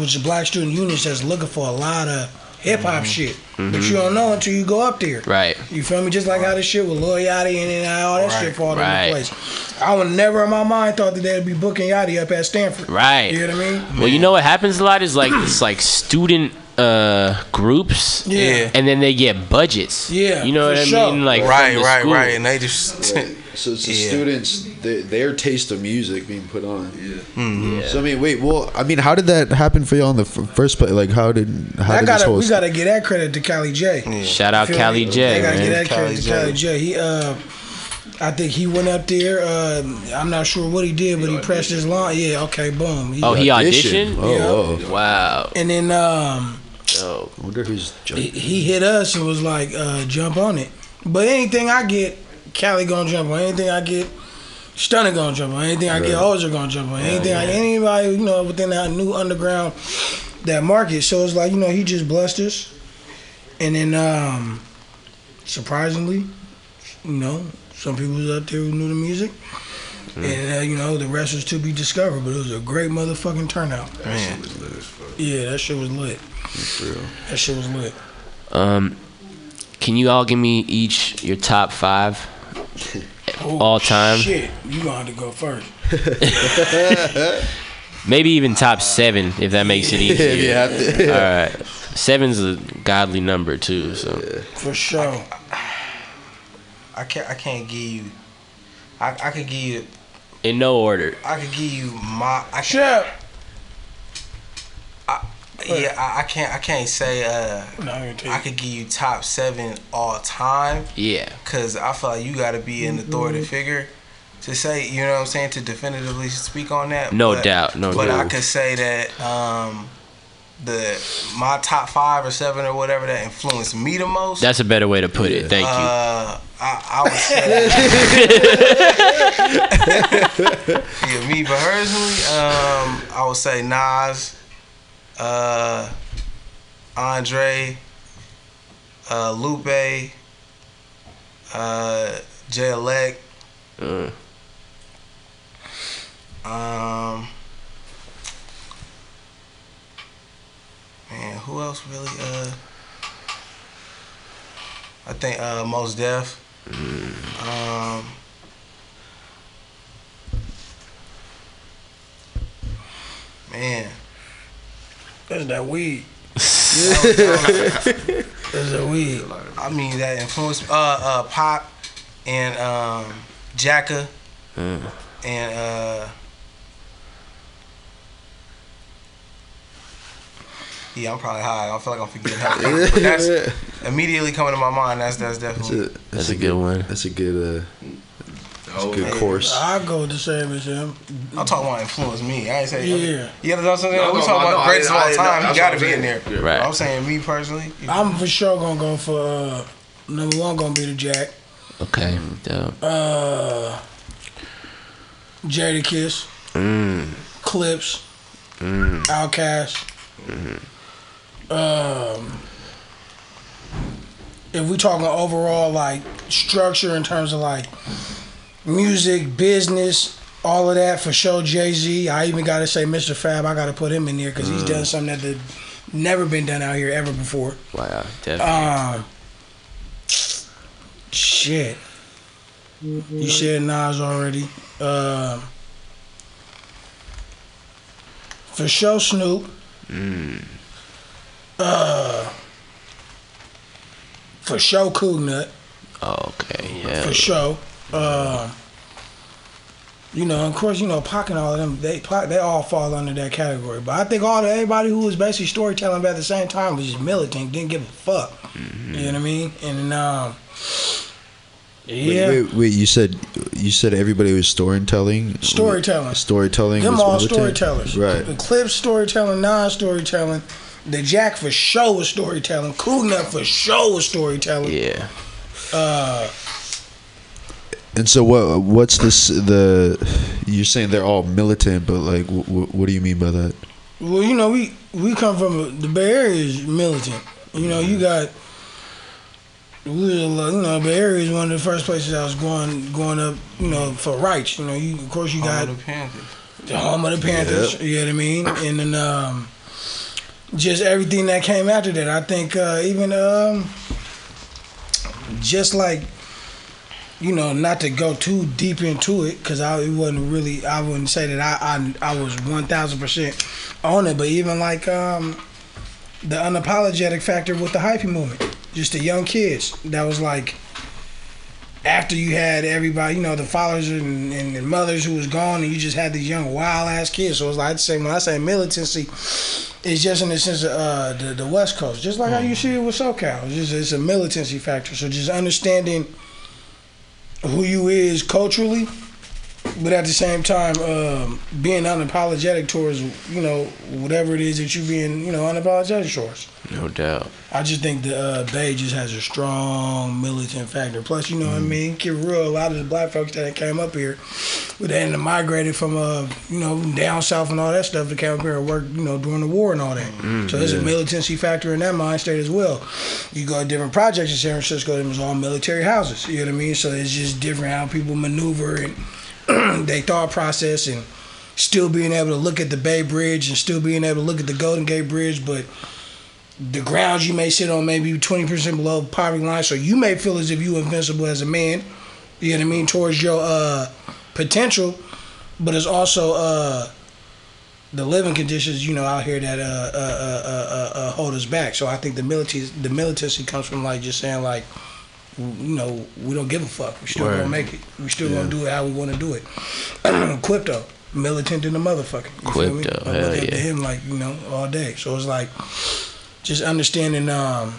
which is Black Student Unions that's looking for a lot of hip hop shit, but Mhm. you don't know until you go up there. Right. You feel me? Just like how this shit with Lil Yachty and then how all that Right, shit fall right. into place. I would never in my mind thought that they'd be booking Yachty up at Stanford. Right. You know what I mean? Well, you know what happens a lot is like it's like student uh groups. Yeah. And then they get budgets. Yeah, You know for what I sure. mean? Like right, right, school. right, and they just So it's the Yeah. students, their, their taste of music being put on. Yeah. Mhm. So I mean, wait. Well, I mean, how did that happen for y'all in the f- first place? Like, how did how I did gotta, whole? we gotta get that credit to Cali J. Shout out Feel Cali me? J, I gotta man. get that Cali credit to Cali J. He, uh, I think he went up there. Uh, I'm not sure what he did, but he pressed his line. Yeah, okay, boom. Oh, he auditioned. Oh, Yeah. oh. Wow. And then um, Dope. I wonder who's. he, he hit us and was like, uh, "Jump on it." But anything I get, Cali gonna jump on. Anything I get, Stunner gonna jump on. Anything I get, Right. always are gonna jump on. Anything I, yeah. anybody you know within that new underground that market. So it's like you know he just blessed us, and then um, surprisingly, you know some people was up there who knew the music, and uh, you know the rest was to be discovered. But it was a great motherfucking turnout. Man. Yeah, that shit was lit. That shit was lit. Um, can you all give me each your top five Oh, all time? Shit, you gonna have to go first. Maybe even top seven if that makes it easier. if you have to. All right, seven's a godly number too. So For sure. I can't. I can't give you. I, I could give you. in no order. I could give you my. I Shut I, yeah, I, I can't. I can't say. Uh, No, I'm gonna tell I could give you top seven all time. Yeah. Cause I feel like you got to be an authority Mm-hmm. figure to say. You know what I'm saying? To definitively speak on that. No But- doubt, no doubt. But I could say that um, the my top five or seven or whatever that influenced me the most. that's a better way to put it. Thank you. Uh, I, I would say, yeah, me personally, um, I would say Nas, uh, Andre, uh, Lupe, uh, Jay Elect, Uh, um, man, who else really? Uh, I think uh, Mos Def. Um, man, That's that weed. That That's that weed. I mean that influence. uh uh Pop and um Jacka Mm. and uh Yeah, I'm probably high. I feel like I'm forgetting how to but that's immediately coming to my mind. That's that's definitely That's a good one. That's a good. Uh, that's a good course. I go the same as him. I'm talking about influence me. I ain't say Yeah. You know what I'm saying? No, we no, talking no, about I- greatest of all time. that's He got to be in there. saying. Right. I'm saying me personally. I'm for sure gonna go for uh, number one. Gonna be the Jack. Okay. Dope. Uh, Jadakiss, Mm. Clipse, Mm. Outkast. Um, if we talking overall like structure in terms of like music, business, all of that for sure. Jay Z. I even got to say Mr. Fab. I got to put him in there because he's Mm. done something that had never been done out here ever before. Wow. Definitely. Um, shit. You said Nas already. Um, for sure, Snoop. Mm. Uh, for sure, Cool Nut. Okay. Yeah. For sure. Uh, you know, of course, you know, Pac and all of them, they Pac, they all fall under that category. But I think all the, everybody who was basically storytelling, but at the same time was just militant, didn't give a fuck. You know what I mean? And um, yeah, Wait, wait, wait, you said you said everybody was storytelling. Storytelling. Storytelling. them was all militant? storytellers. Right. The Clipse storytelling, non-storytelling. The Jack for sure was storytelling. Cool Nut for sure was storytelling. Yeah. Uh, And so what? What's this? The you're saying they're all militant, but like, wh- wh- what do you mean by that? Well, you know, we we come from a, the Bay Area is militant. You know, you got we was you know Bay Area is one of the first places I was going going up. You know, for rights. You know, you of course you got Home of the Panthers. the home of the Panthers. You know what I mean? And then um, just everything that came after that. I think uh, even um, just like you know, not to go too deep into it because I it wasn't really. I wouldn't say that I I, I was one thousand percent on it, but even like um, the unapologetic factor with the hyphy movement, just the young kids that was like after you had everybody, you know, the fathers and, and, and mothers who was gone, and you just had these young wild ass kids. So it's like I'd say when I say militancy, it's just in the sense of uh, the the West Coast, just like how you see it with SoCal. It's just it's a militancy factor. So just understanding who you is culturally but at the same time, um, being unapologetic towards you know whatever it is that you being you know unapologetic towards. No doubt. I just think the uh, Bay just has a strong militant factor. Plus, you know what I mean. Get real. A lot of the black folks that came up here, but they ended migrated from uh, you know down south and all that stuff to came up here and work you know during the war and all that. Mm, so there's a militancy factor in that mind state as well. You go to different projects in San Francisco, them was all military houses. You know what I mean? So it's just different how people maneuver and they thought process and still being able to look at the Bay Bridge and still being able to look at the Golden Gate Bridge, but the grounds you may sit on may be 20% below poverty line, so you may feel as if you invincible as a man, you know what I mean, towards your uh, potential, but it's also uh, the living conditions, you know, out here that uh, uh, uh, uh, hold us back. So I think the military, the militancy comes from like just saying like, you know, we don't give a fuck. We still Word. gonna make it. We still Yeah. gonna do it how we want to do it. Crypto, militant in the motherfucker. You feel me? Crypto, I hell look up to him like you know all day. So it's like just understanding. Um,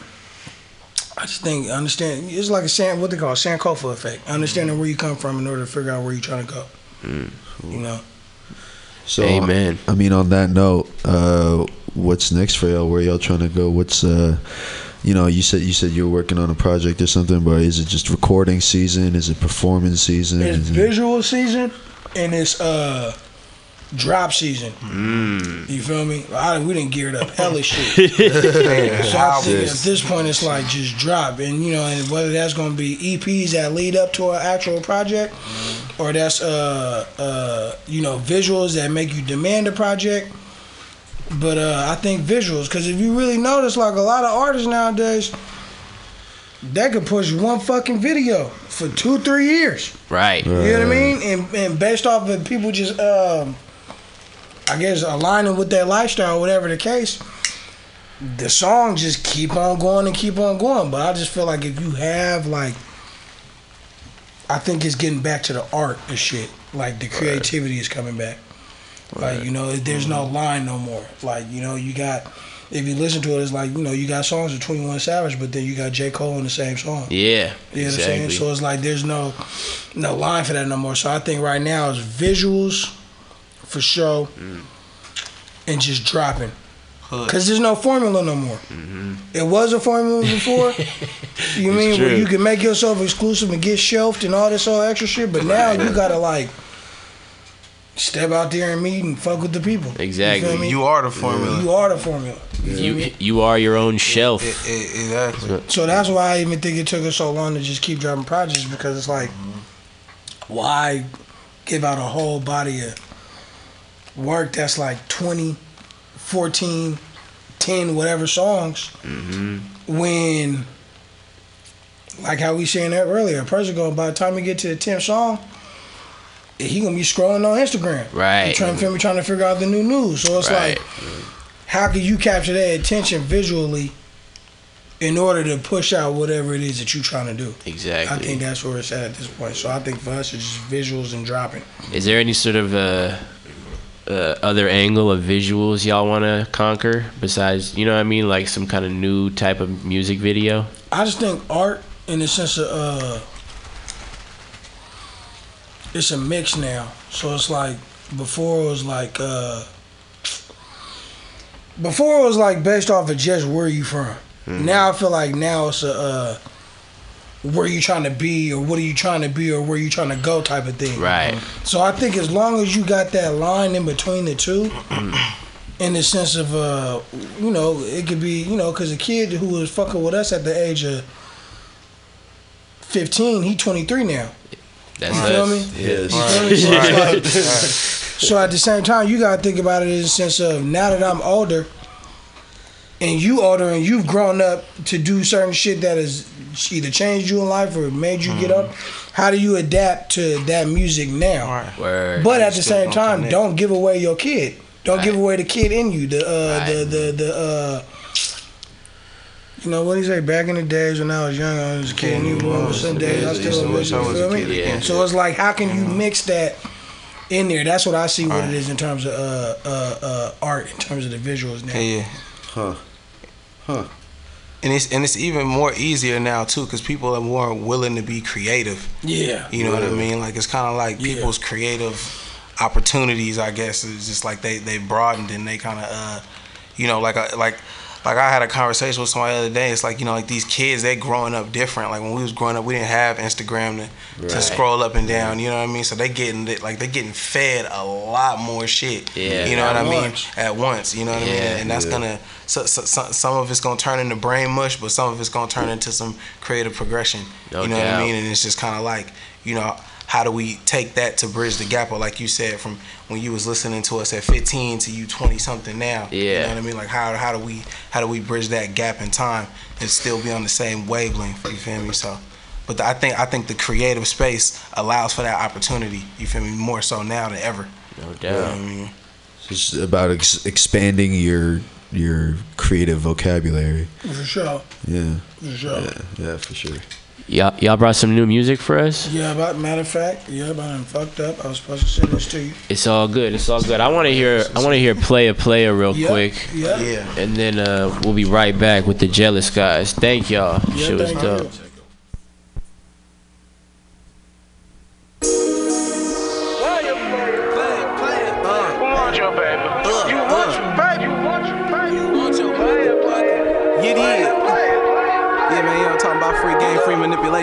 I just think understand. It's like a San, what they call a Sankofa effect. Understanding where you come from in order to figure out where you're trying to go. Mm. You know. So, Amen. I mean, on that note, uh, what's next for y'all? Where y'all trying to go? What's uh, you know, you said you said you were working on a project or something, but is it just recording season? Is it performance season? It's Is it- visual season and it's uh drop season. Mm. You feel me? I, we didn't gear it up hella shit. so I think at this point it's like just drop, and you know, and whether that's gonna be EPs that lead up to an actual project, or that's uh uh you know visuals that make you demand a project. But uh, I think visuals, because if you really notice, like a lot of artists nowadays, they could push one fucking video for two, three years. Right. You know what I mean? And, and based off of people just, um, I guess, aligning with their lifestyle, whatever the case, the song just keep on going and keep on going. But I just feel like if you have like, I think it's getting back to the art and shit. Like the creativity is coming back. Like you know, there's no line no more. Like you know, you got. If you listen to it, it's like you know you got songs with Twenty One Savage, but then you got J Cole in the same song. Yeah. You know what I'm saying? exactly. So it's like there's no no line for that no more. So I think right now it's visuals for show Mm. and just dropping. Cause there's no formula no more. It was a formula before. you mean where you can make yourself exclusive and get shelved and all this all extra shit, but now you gotta like step out there and meet and fuck with the people. Exactly. You, feel me? You are the formula. You are the formula. You feel You me? you are your own shelf. exactly. So that's why I even think it took us so long to just keep dropping projects because it's like, why give out a whole body of work that's like 20, 14, 10, whatever songs Mm-hmm. when, like how we saying that earlier, a person going by the time we get to the 10th song, he gonna be scrolling on Instagram. Right. Trying to trying to figure out the new news. So it's Right. like, how can you capture their attention visually in order to push out whatever it is that you're trying to do? Exactly. I think that's where it's at at this point. So I think for us, it's just visuals and dropping. Is there any sort of uh, uh, other angle of visuals y'all want to conquer besides, you know what I mean, like some kind of new type of music video? I just think art, in the sense of, uh, it's a mix now. So it's like before it was like, uh, before it was like based off of just where you from. Now I feel like now it's a uh, where you trying to be or what are you trying to be or where you trying to go type of thing. Right. So I think as long as you got that line in between the two, in the sense of uh, you know, it could be you know, because a kid who was fucking with us at the age of fifteen, he twenty three now. That's you feel us. me? Yes. You feel? So, Right. so at the same time, you gotta think about it in the sense of now that I'm older, and you older, and you've grown up to do certain shit that has either changed you in life or made you get up. How do you adapt to that music now? Word. But at the same time, don't give away your kid. Don't give away the kid in you. The uh, the the the uh, you know what do you say? Back in the days when I was young, I was a kid. And you remember some days I Used to still wish I you was a feel me? kid again. So it's like, how can you mix that in there? That's what I see. What it is in terms of uh, uh, uh, art, in terms of the visuals now. Yeah. Huh. Huh. and it's and it's even more easier now too because people are more willing to be creative. Yeah. You know what I mean? Like it's kind of like people's creative opportunities. I guess is just like they they broadened and they kind of uh, you know, like I like. Like I had a conversation with somebody the other day. It's like you know, like these kids, they're growing up different. Like when we was growing up, we didn't have Instagram to, to scroll up and down. You know what I mean? So they getting like they getting fed a lot more shit. Yeah. you know what I mean? once. At once. You know what I mean? Yeah. And that's Yeah. gonna so, so, so, some of it's gonna turn into brain mush, but some of it's gonna turn into some creative progression. No you know what. I mean? And it's just kind of like, you know, how do we take that to bridge the gap? Or like you said, from when you was listening to us at 15 to you 20 something now. Yeah. You know what I mean? Like how how do we how do we bridge that gap in time and still be on the same wavelength? You feel me? So. But I think I think the creative space allows for that opportunity. You feel me? More so now than ever. No doubt. You know what I mean? It's about ex- expanding your your creative vocabulary. For sure. Yeah. For sure. Yeah, yeah, for sure. Y'all, y'all brought some new music for us. Yeah, about matter of fact, yeah, but I'm fucked up. I was supposed to send this to you. It's all good. It's all good. I want to hear. I want to hear play a player real Yeah, quick. yeah. Yeah. And then uh, we'll be right back with the jealous guys. Thank y'all. Yeah, Shit was thank dope. you. You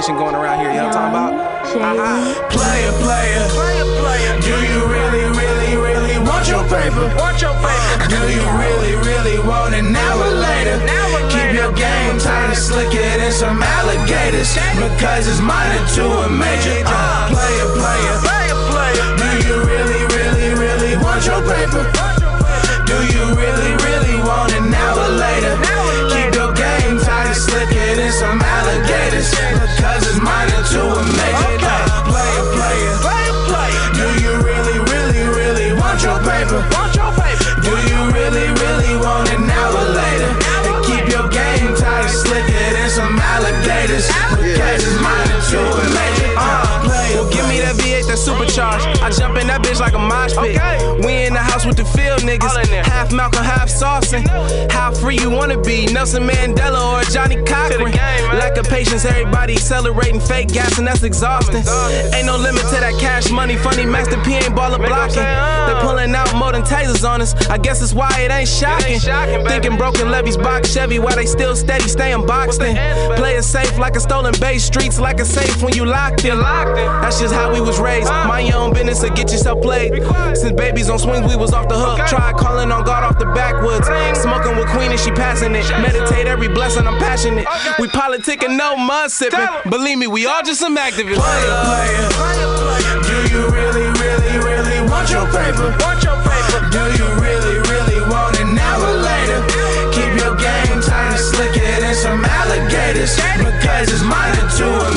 free manipulation going around here. You know what I'm talking about? Player, player, player, player. Do you really, really, really want your paper? Want your paper? Do you really, really want it now or later? Keep your game tight and slicker than some alligators because it's minor to a major. Uh, player, player, player, player. Do you really, really, really want your paper? Do you really, really want it now or later? Some alligators because it's minor to a major. Uh, player, player, player, player. Do you really, really, really want your paper? Want your paper? Do you really, really want it now or later? And keep your game tight slicker than some alligators because it's minor to a major. Uh, well, give me that V8 that's supercharged. I jump in that bitch like a mosh pit. We in the house with the field niggas. Half Malcolm, half Saucin. How free you wanna be? Nelson Mandela or Johnnie Cochran? Lack of patience, everybody accelerating fake gas, and that's exhausting. Ain't no limit to that cash money. Funny Master P ain't baller blocking. They pulling out more than tasers on us. I guess it's why it ain't shocking. Thinking broken levees box Chevy, why they still steady staying boxed in. Play it safe like a stolen base, streets like a safe when you locked in. That's just how we was raised. Mind your own business or get yourself played. Since babies on swings, we was off the hook. Tried calling on God off the backwoods. Smoking with Queen and she passing it. Meditate every blessing, I'm passionate. We politicking, no mud sipping. Believe me, we all just some activists. player. Do you really, really, really want your paper? Want your paper? Do you really, really want it now or later? Keep your game tight and slicker than some alligators because it's minor to a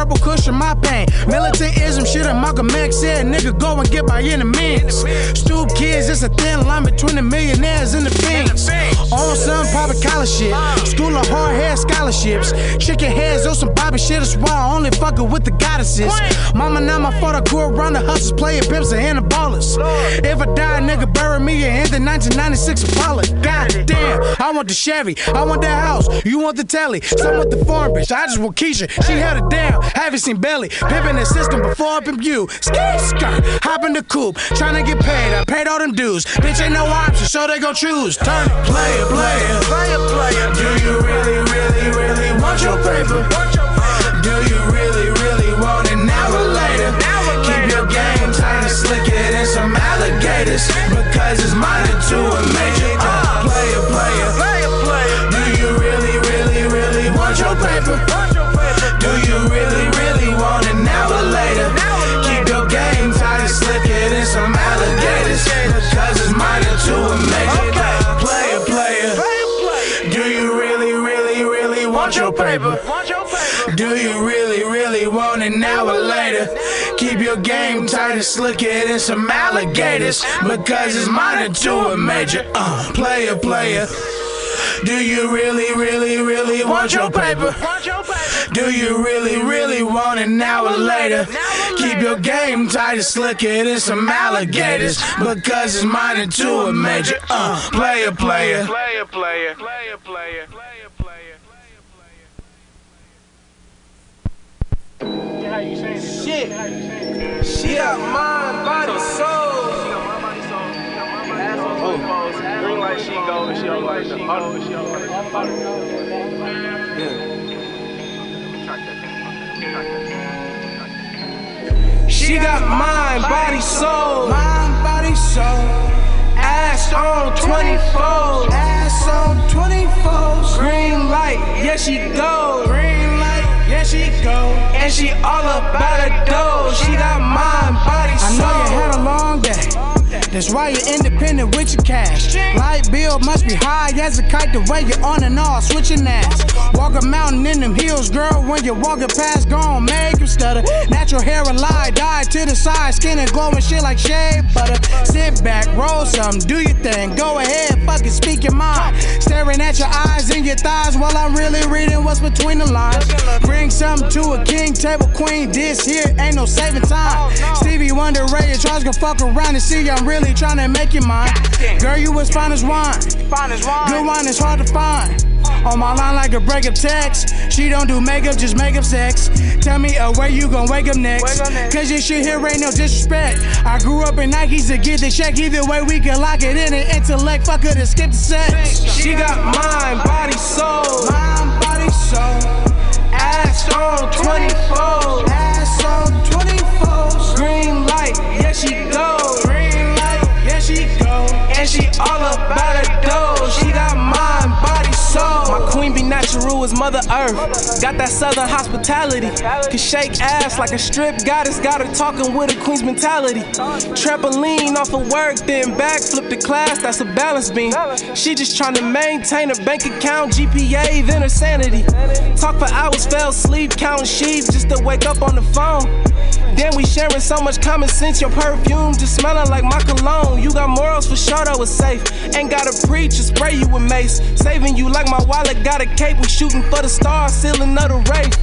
purple cushion my pain. Militantism shit and Malcolm X said, nigga, go and get by enemies. Stoop kids, it's a thin line between the millionaires and the fiends. On some private college shit. School of hard hair scholarships. Chicken heads on some Bobby shit. That's why I only fuckin' with the goddesses. Mama, now my father grew around the hustlers, playing pimps and the ballers. If I die, nigga, bury me in the 1996 Impala. God damn, I want the Chevy. I want that house. You want the telly. Some with the foreign bitch. I just want Keisha. She held it down. Haven't seen Belly. The system before I pimp you. Skirt, skirt. Hop in the coupe. Tryna get paid. I paid all them dues. Bitch ain't no option, so they gon' choose. Turn it. Player, player, player, player. Do you really, really, really want your paper? Do you really, really want it now or later? Keep your game tight and slicker than some alligators because it's minor to a major. Uh, player, player, player, player. Do you really, really, really want your paper? Paper? Do you really, really want it now or later? Keep your game tight and slick it in some alligators. Because it's minor to a major. Uh, player, player. Do you really, really, really want your paper? Do you really, really want it now or later? Keep your game tight and slick it in some alligators. Because it's minor to a major. Uh, player, player. Player, player, player, player. Shit. She got mind, body, soul. Green light, she go, and she don't like the auto, she don't like the She got mind, body, soul. Mind, body, soul. Ass on 24. Ass on 24. Green light, yeah, she go. Green light, yeah, she go. And she all about a dough. She got mind, body, soul. I know you had a long day. That's why you're independent with your cash. Light bill must be high as a kite the way you're on and off, switching ass. Walk a mountain in them hills, girl. When you're walking past, gon' make him stutter. Natural hair a lie, dye to the side, skin and glowing shit like shea butter. Sit back, roll some, do your thing. Go ahead, fucking speak your mind. Staring at your eyes and your thighs while I'm really reading what's between the lines. Bring something to a king, table queen. This here ain't no saving time. Stevie Wonder, Ray Charles gonna fuck around and see I'm really trying to make you mine. Girl, you as fine as wine. Good wine is hard to find. On my line like a breakup text. She don't do makeup, just makeup sex. Tell me uh, where you gon' wake up next. Cause this shit here ain't no disrespect. I grew up in Nikes to get the check. Either way, we can lock it in an intellect. Fuck her to skip the sex. She got mind, body, soul. Mind, body, soul. Ass on 24. Ass on 24. Green light, yeah, she go. And she all about a dough. She got mind, body, soul. My queen be natural as Mother Earth. Got that southern hospitality. Can shake ass like a strip goddess. Got her talking with a queen's mentality. Trampoline off of work, then backflip the class. That's a balance beam. She just trying to maintain her bank account, GPA, then her sanity. Talk for hours, fell asleep, counting sheep just to wake up on the phone. Then we sharing so much common sense. Your perfume just smelling like my cologne. You got morals for sure, that was safe. Ain't gotta preach or spray you with mace. Saving you like my wallet got a cape. We shooting for the stars, still another race.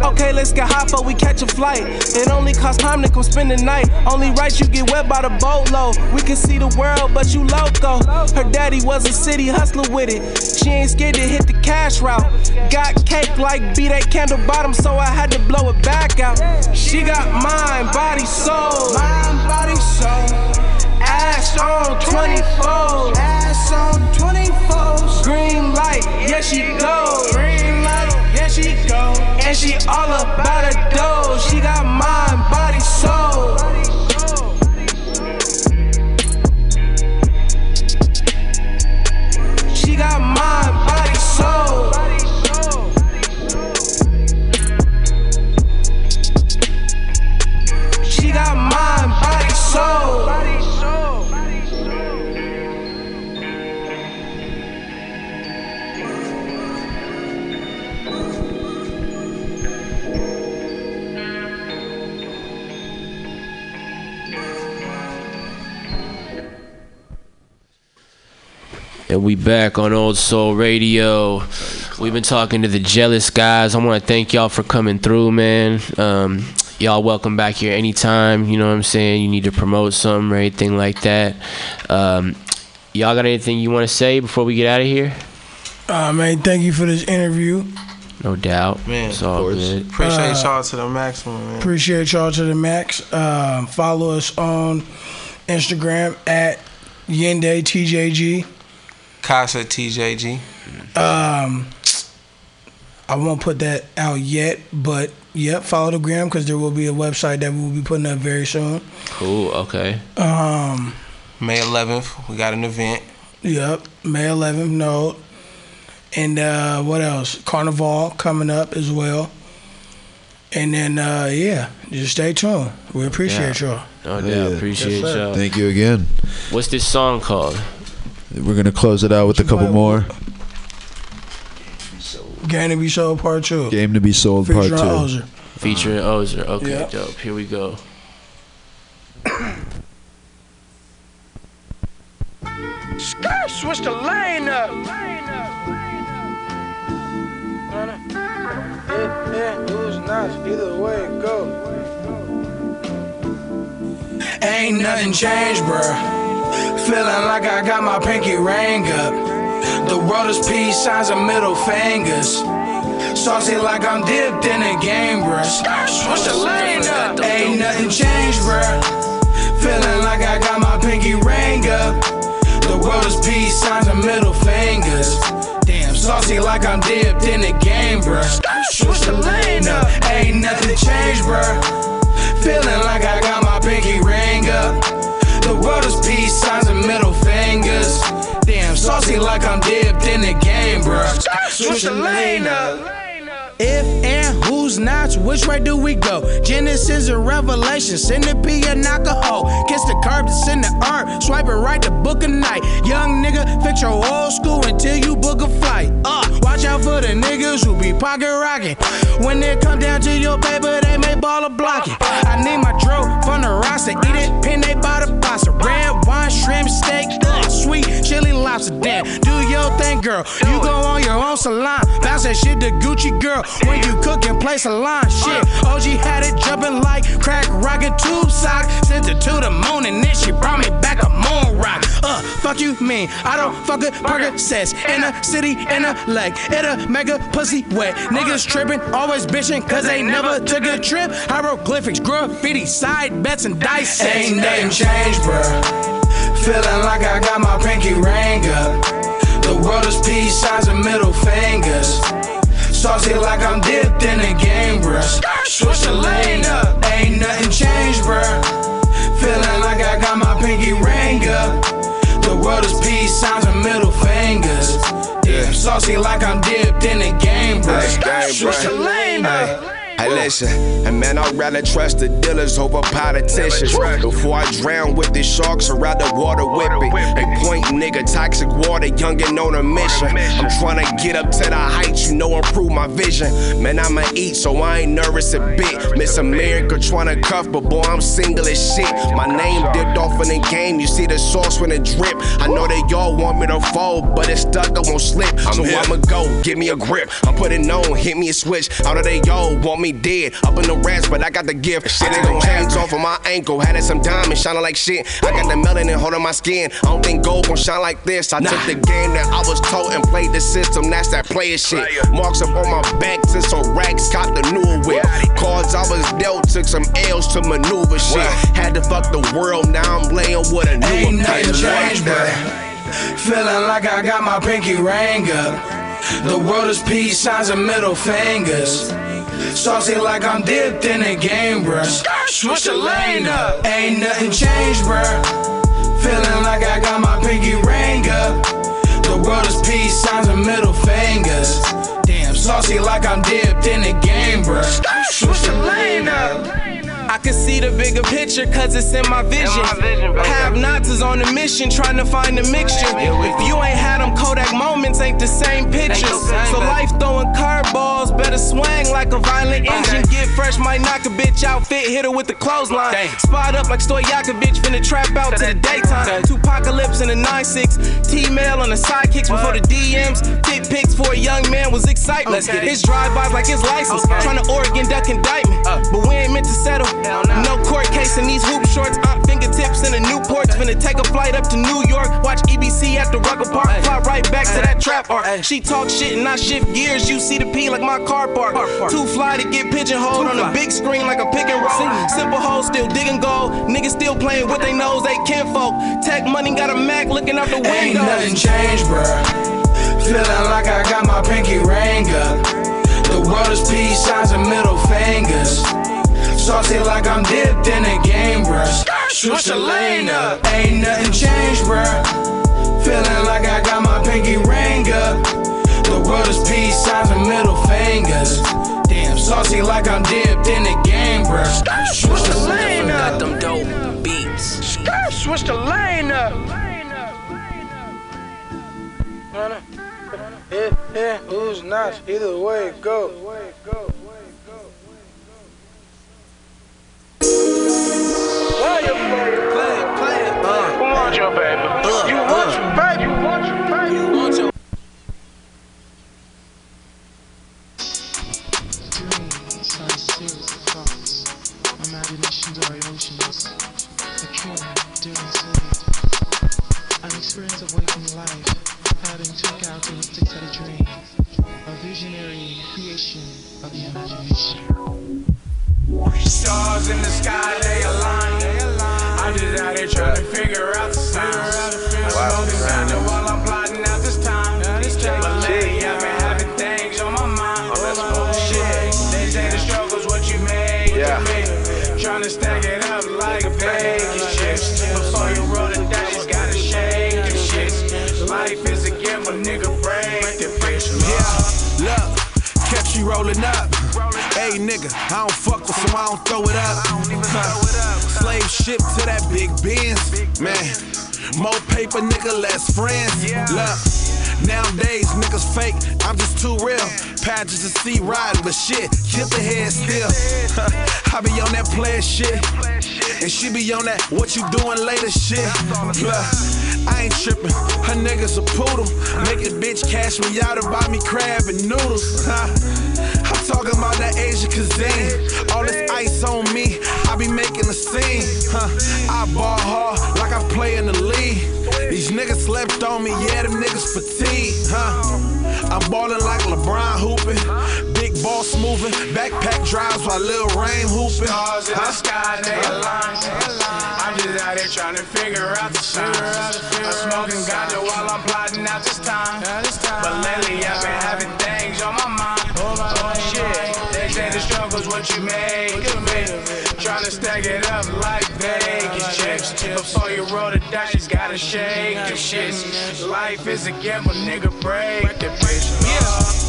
Okay, let's get high before we catch a flight. It only costs time to come spend the night. Only right you get wet by the boatload. We can see the world, but you loco. Her daddy was a city hustler with it. She ain't scared to hit the cash route. Got cake like B that candle bottom, so I had to blow it back out. She got mind, body, soul. Mind, body, soul. Ass on 24. Ass on 24. Green light, yeah, she go. Green light, yeah, she go. And she all about a dough. She got mind, body, soul. She got mind, body, soul. Soul. And we back on Old Soul Radio. We've been talking to the jealous guys. I want to thank y'all for coming through, man. Um, y'all welcome back here anytime. You know what I'm saying? You need to promote something or anything like that. Um, y'all got anything you want to say before we get out of here? Uh, man, thank you for this interview. No doubt. Man, it's all good. Appreciate Uh, y'all to the maximum, man. Appreciate y'all to the max. Um, follow us on Instagram at Yende TJG. Casa TJG. Um, I won't put that out yet, but yep, follow the gram because there will be a website that we will be putting up very soon. Cool. Okay. Um, May 11th, we got an event. Yep, May 11th, no. And uh, what else? Carnival coming up as well. And then, uh, yeah, just stay tuned. We appreciate Yeah. y'all. No doubt. Appreciate Yes, y'all. Thank you again. What's this song called? We're gonna close it out with a couple more. Game to be sold part two. Game to be sold part Featuring two. Ozer. Featuring uh-huh. Ozer. Okay, Yeah. dope. Here we go. Skirt, switch the lane up. Yeah, yeah, it was nice. Either way it go. Ain't nothing changed, bruh. Feeling like I got my pinky ring up. The world is peace signs and middle fingers. Saucy like I'm dipped in a game, bruh. Switch the lane up. Ain't nothing changed, bruh. Feeling like I got my pinky ring up. The world is peace signs and middle fingers. Damn, saucy like I'm dipped in the game, bruh. Switch the lane up. Ain't nothing changed, bruh. Feeling like I got my pinky ring up. The world is peace signs and middle fingers. Saucy like I'm dipped in the game, bruh. Switch the lane up. If and who's not, which way do we go? Genesis and Revelation, send the P and knock a hole. Kiss the curb to send the art, swipe it right to book a night. Young nigga, fix your old school until you book a flight. Uh, watch out for the niggas who be pocket rocking. When it come down to your paper, they may ball a block it. Do your thing, girl. You go on your own salon, bounce that shit to Gucci, girl. When you cook and place a line, shit. OG had it jumping like crack rockin' tube sock. Sent it to the moon and then she brought me back a moon rock. Uh, fuck you mean? I don't fuck with Percocets in a city in a leg. It'll make a pussy wet. Niggas tripping, always bitching, cause they never took a trip. Hieroglyphics, graffiti, side bets, and dice. Ain't nothing changed, bruh. Feeling like I got my pinky ring up. The world is peace signs and middle fingers. Saucy like I'm dipped in a game, bruh. Switch the lane up. Ain't nothing changed, bruh. Feeling like I got my pinky ring up. The world is peace signs and middle fingers. Damn, saucy like I'm dipped in a game, bruh. Switch the lane up. Hey, listen, and man, I'd rather trust the dealers over politicians. Before I drown with the sharks, I'd rather water whip it. They point nigga, toxic water, youngin' on a mission. I'm trying to get up to the heights, you know, improve my vision. Man, I'ma eat, so I ain't nervous a bit. Miss America trying to cuff, but boy, I'm single as shit. My name dipped off in the game, you see the sauce when it drip. I know that y'all want me to fold, but it's stuck, I won't slip. So. I'ma go, give me a grip. I'm putting on, hit me a switch. Out of they all want me dead. Up in the rats, but I got the gift. I took the chains off of my ankle, had it some diamonds shining like shit. I got the melanin holding my skin. I don't think gold gon' shine like this. I took the game that I was told and played the system. That's that player shit. Marks up on my back since so racks caught the new whip. Cards I was dealt, took some L's to maneuver shit. Had to fuck the world, now I'm laying with a new Ain't nothing changed, bruh. Feeling like I got my pinky ring up. The world is peace signs and middle fingers. Saucy like I'm dipped in the game, bruh. Switch the lane up. Ain't nothing changed, bruh. Feeling like I got my pinky ring up. The world is peace signs and middle fingers. Damn, saucy like I'm dipped in the game, bruh. Switch the lane up. I can see the bigger picture cause it's in my vision. Have nots is on a mission trying to find a mixture. If you ain't had them Kodak moments, ain't the same pictures. So life throwing curveballs, better swing like a violent engine. Get fresh, might knock a bitch out, fit, hit her with the clothesline. Spot up like Stojakovic, finna trap out to the daytime. Two apocalypse in the 9-6, T-mail on the sidekicks before the DMs. Dick pics for a young man was excitement. His drive-bys like his license, trying to Oregon duck indictment. But we ain't meant to settle. No court case in these hoop shorts, uh, fingertips in the Newports. Finna take a flight up to New York, watch EBC at the Rucker Park, fly right back to that trap art. She talk shit and I shift gears, you see the P like my car park. Too fly to get pigeonholed on a big screen like a pick and roll. Simple hoes still digging gold, niggas still playing with they nose, they kinfolk. Tech money got a Mac looking out the window. Ain't nothing changed, bruh. Feeling like I got my pinky ring up. The world is peace signs and middle fingers. Saucy like I'm dipped in a game, bruh. Switch the lane up. Ain't nothing changed, bruh. Feeling like I got my pinky ring up. The world is peace signs and middle fingers. Damn, saucy like I'm dipped in a game, bruh. Switch the lane up. Got them dope beats. Switch the lane up. Yeah, yeah, who's not? Either way, go. Play More paper, nigga, less friends. Look, nowadays niggas fake. I'm just too real. Patches to see riding, but shit, kill the head still. I be on that player shit, and she be on that what you doing later shit. Look, I ain't tripping. Her niggas a poodle. Make a bitch cash me out and buy me crab and noodles. Huh. I'm talking about that Asian cuisine. All this ice on me, I be making a scene. Huh. I ball hard like I play in the league. These niggas slept on me, yeah, them niggas fatigued. Huh. I'm ballin' like LeBron hooping. Big boss moving, backpack drives while Lil Rain hooping. Stars in the sky, they align. I'm just out here trying to figure out the signs. I'm smoking ganja while I'm plotting out this time. But lately I've been having things on my mind. Oh Shit, they struggle's what you make. Trying to stack it up like Vegas chips. Before you roll the dice, gotta shake the shit. Life is a gamble, nigga. Break the bitch. Yeah.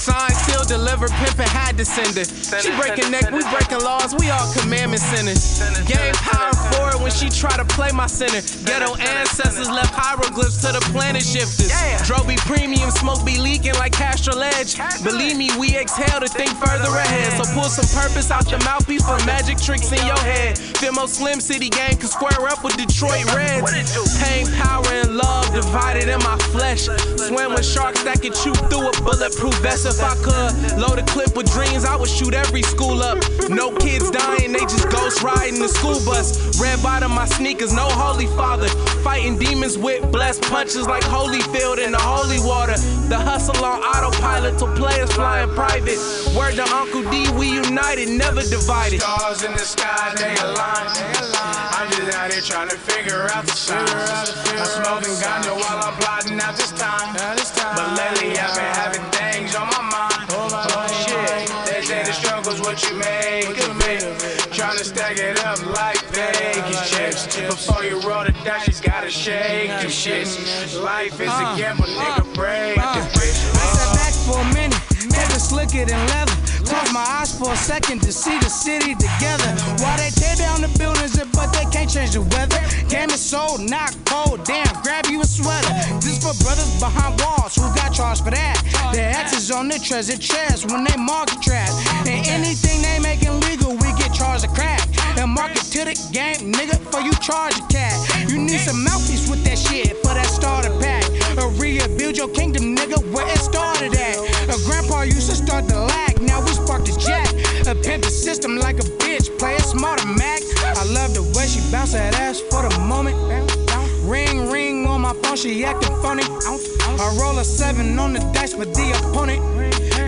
Sign, seal, deliver, pimpin', had to send it. She breaking neck, we breaking laws, we all commandment sinners. Game power forward when she try to play my center. Ghetto ancestors left hieroglyphs to the planet shifters. Droby premium, smoke be leaking like Castro Edge. Believe me, we exhale to think further ahead. So pull some purpose out your mouthpiece for magic tricks in your head. Fimo Slim City gang can square up with Detroit Reds. Pain, power, and love divided in my flesh. Swim with sharks that can chew through a bulletproof vest if I could. Load a clip with dreams, I would shoot every school up. No kids dying, they just ghost riding the school bus. Red bottom my sneakers, no holy father. Fighting demons with blessed punches like Holyfield in the holy water. The hustle on autopilot till players flying private. Word to Uncle D, we united, never divided. Stars in the sky, they align. I'm just out here trying to figure out the signs. I'm smoking ganja while I'm plotting out this time. But lately I've been having what you make of it. Trying to stack it up like Vegas chips. Before you roll the dice, you gotta shake the shit. Life is a uh, gamble, uh, nigga. Break uh. the bitch. I sat back for a minute, is slicker than leather. Close my eyes for a second to see the city together. While they tear down the buildings, but they can't change the weather. Game is so not cold, damn, grab you a sweater. This for brothers behind walls who got charged for that. Their exes on the treasure chest when they market trash. And anything they make illegal, we get charged a crack. And market to the game, nigga, for you charge a cat. You need some mouthpiece with that shit for that starter pack. A rebuild your kingdom, nigga, where it started at. A grandpa used to start the lag, now we spark the jack. A pimp the system like a bitch, play it smarter, Mac. I love the way she bounce that ass for the moment. Ring, ring on my phone, she acting funny. I roll a seven on the dice with the opponent.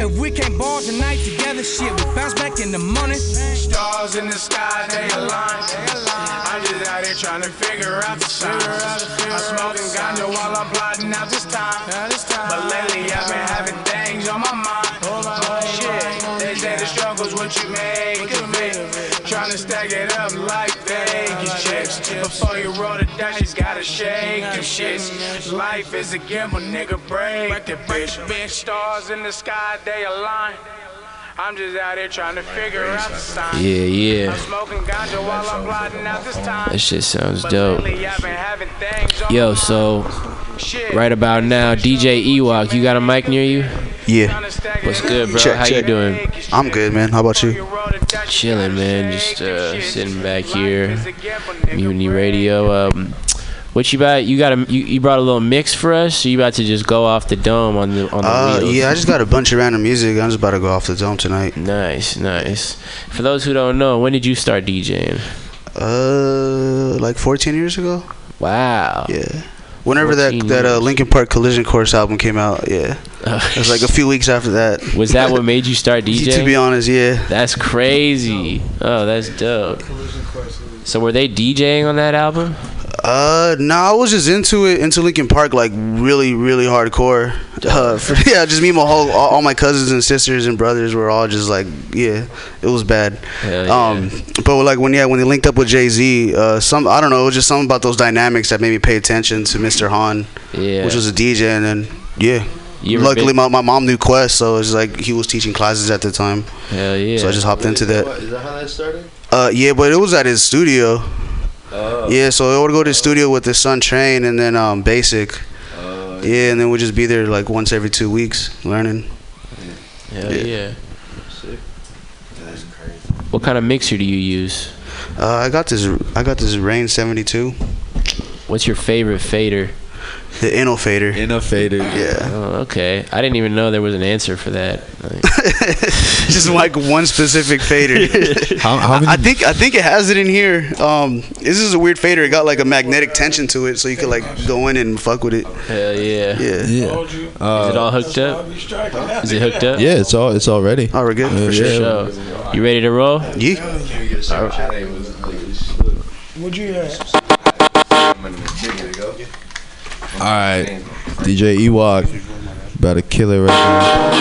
If we can't ball tonight together, shit, we bounce back in the morning. Stars in the sky, they align. I'm just out here trying to figure out the signs. I'm smoking ganja while I'm plotting out this time. But lately I've been having things on my mind. Shit, they say the struggle's what you make of it. Trying to stack it up like Vegas chips. Before you roll you gotta shake the shit. Life is a gamble, nigga. Break the bitch. Stars in the sky, they align. I'm just out here trying to figure out the signs. Yeah, yeah. I'm smoking ganja while I'm plotting out this time. That shit sounds dope. lately I've been having things on Yo, so right about now. DJ Ewok, you got a mic near you? Yeah. What's good, bro? Check, How check. you doing? I'm good, man. How about you? Chilling, man. Just uh, sitting back here. Mutiny Radio. Um, what you about? You got a you, you brought a little mix for us? Or you about to just go off the dome on the on the Uh, wheels? yeah, I just got a bunch of random music. I'm just about to go off the dome tonight. Nice, nice. For those who don't know, when did you start DJing? Uh, like 14 years ago. Wow. Yeah. Whenever that 14 that uh, years. Linkin Park Collision Course album came out, yeah, it was like a few weeks after that. Was that what made you start DJing? to be honest, yeah. That's crazy. Oh, that's dope. So were they DJing on that album? Uh, no, I was just into it, into Linkin Park, like really, really hardcore. Uh, for, yeah, just me, and my whole, all, all my cousins and sisters and brothers were all just like, yeah, it was bad. Yeah. Um, but like when yeah, when they linked up with Jay Z, uh, some I don't know, it was just something about those dynamics that made me pay attention to Mr. Hahn, Yeah. which was a DJ, and then yeah. You Luckily, been- my, my mom knew Quest, so it's like he was teaching classes at the time. Hell yeah. So I just hopped into that. Is that how that started? Uh, yeah, but it was at his studio. Oh. Yeah, so I would go to the studio with the Sun Train and then um, Basic. Oh, yeah, and then we'd just be there like once every two weeks learning. Hell yeah. Sick. That's crazy. What kind of mixer do you use? Uh, I got this. I got this Rane seventy two. What's your favorite fader? The Innofader. Innofader. Yeah. Oh, okay. I didn't even know there was an answer for that. Like, just like one specific fader. How- how I- I think I think it has it in here. Um, this is a weird fader. It got like a magnetic tension to it, so you could like go in and fuck with it. Hell yeah. Yeah. Yeah. Is it all hooked up? Is it hooked up? Yeah, it's all it's all ready. Oh, we're good. Uh, For yeah. sure. You ready to roll? Yeah. All right. Would you hear? All right, DJ Ewok, about to kill it right now.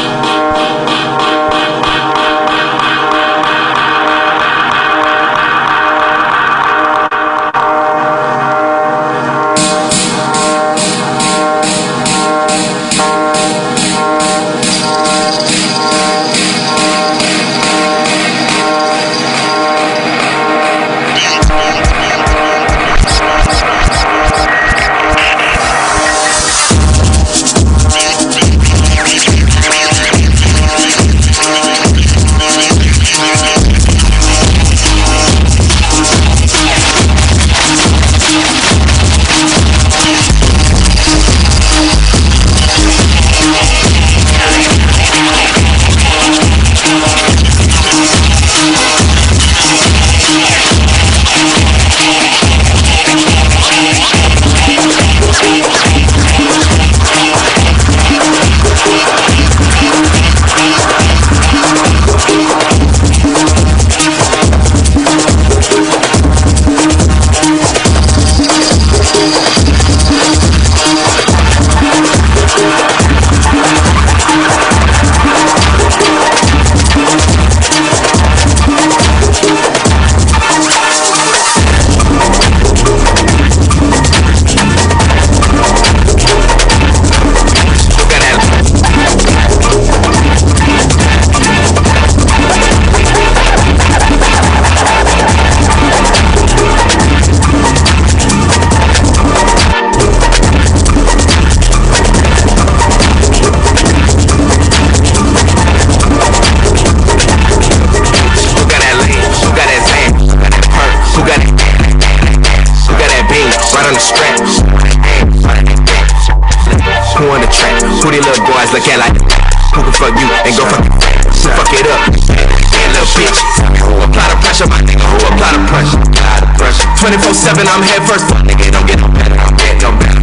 Seven, I'm head first. But nigga, don't get no better, I'm getting no better.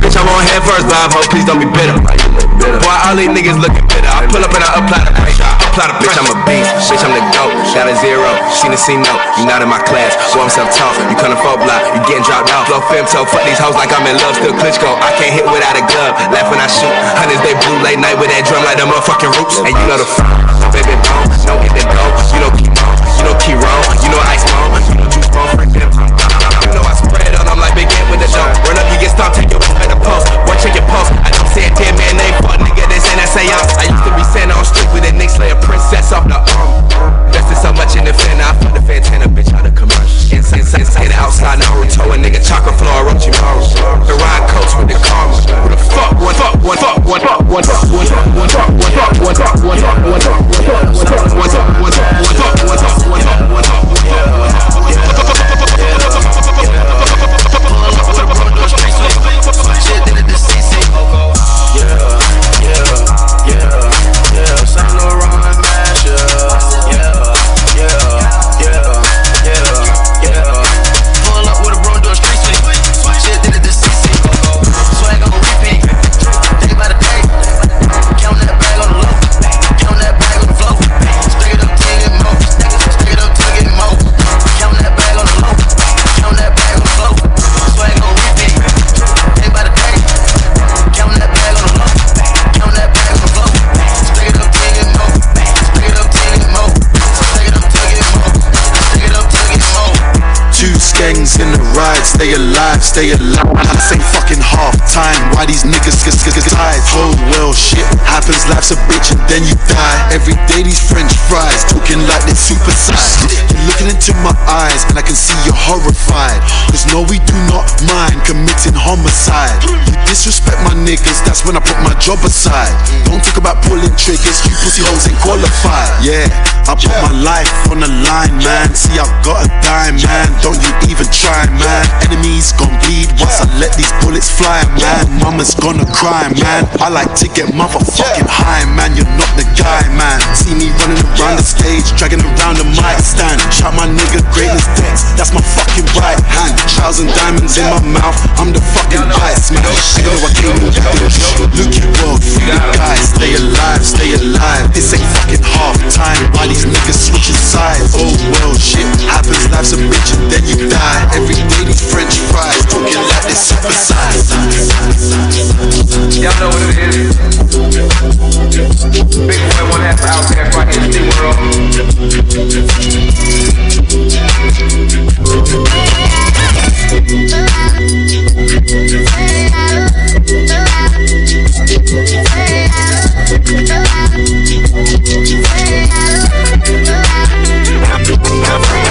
Bitch, I'm on head first. Live hoe, please don't be bitter. Boy, all these niggas looking bitter. I pull up and I apply the pressure. Apply the bitch, I'm a beast. Bitch, I'm the GOAT. Got a zero. Seen a C no. You not in my class. Boy, I'm self-taught. You couldn't fall block. You getting dropped out. Flow femto. Fuck these hoes like I'm in love. Still Klitschko. I can't hit without a glove. Laugh when I shoot. Hundreds, they blue late night with that drum like the motherfucking roots. And you know the fuck. Baby. stop, taking your ass by the post. Boy, your pulse. I don't say a dead man name, fuck nigga, this ain't SAOs. I used to be sent on street with a nigga slay princess off the arm. Invested so much in the fan, I fucked the Fantana bitch out of commercial. Inside, inside, inside, outside, Naruto, a nigga, chocolate floor, Orochimaru. The ride coach with the karma. Who the fuck, one, fuck, one, fuck, What fuck, one, fuck, What fuck, one, fuck, What fuck, one, fuck, What fuck, one, fuck, What fuck, one, fuck, What fuck, one, fuck, stay alive. Ain't fucking half time. Why these niggas get, tired? Oh well, shit happens. Life's a bitch and then you die. Every day these French fries talking like they super size. You're looking into my eyes and I can see you're horrified. Cause no, we do not mind committing homicide. You disrespect my niggas, that's when I put my job aside. Don't talk about pulling triggers, you pussy hoes ain't qualified. Yeah, I put my life on the line, man. See, I got a dime, man. Don't you even try, man. Enemies gon' bleed once I let these bullets fly, man. Mama's gonna cry, man. I like to get motherfucking high, man. You're not the guy, man. See me running around the stage, dragging around the mic stand. Shout my nigga greatness Dex, that's my fucking right hand. Trials and diamonds in my mouth, I'm the fucking ice man. I know I came in with this. Look you world, free the guys. Stay alive, stay alive. This ain't fucking half time. Why these niggas switching sides? Oh well, shit happens. Life's a bitch and then you die. Every day these French fries talking like they super size. Y'all know what it is. Big boy, one half out there, right in the world. This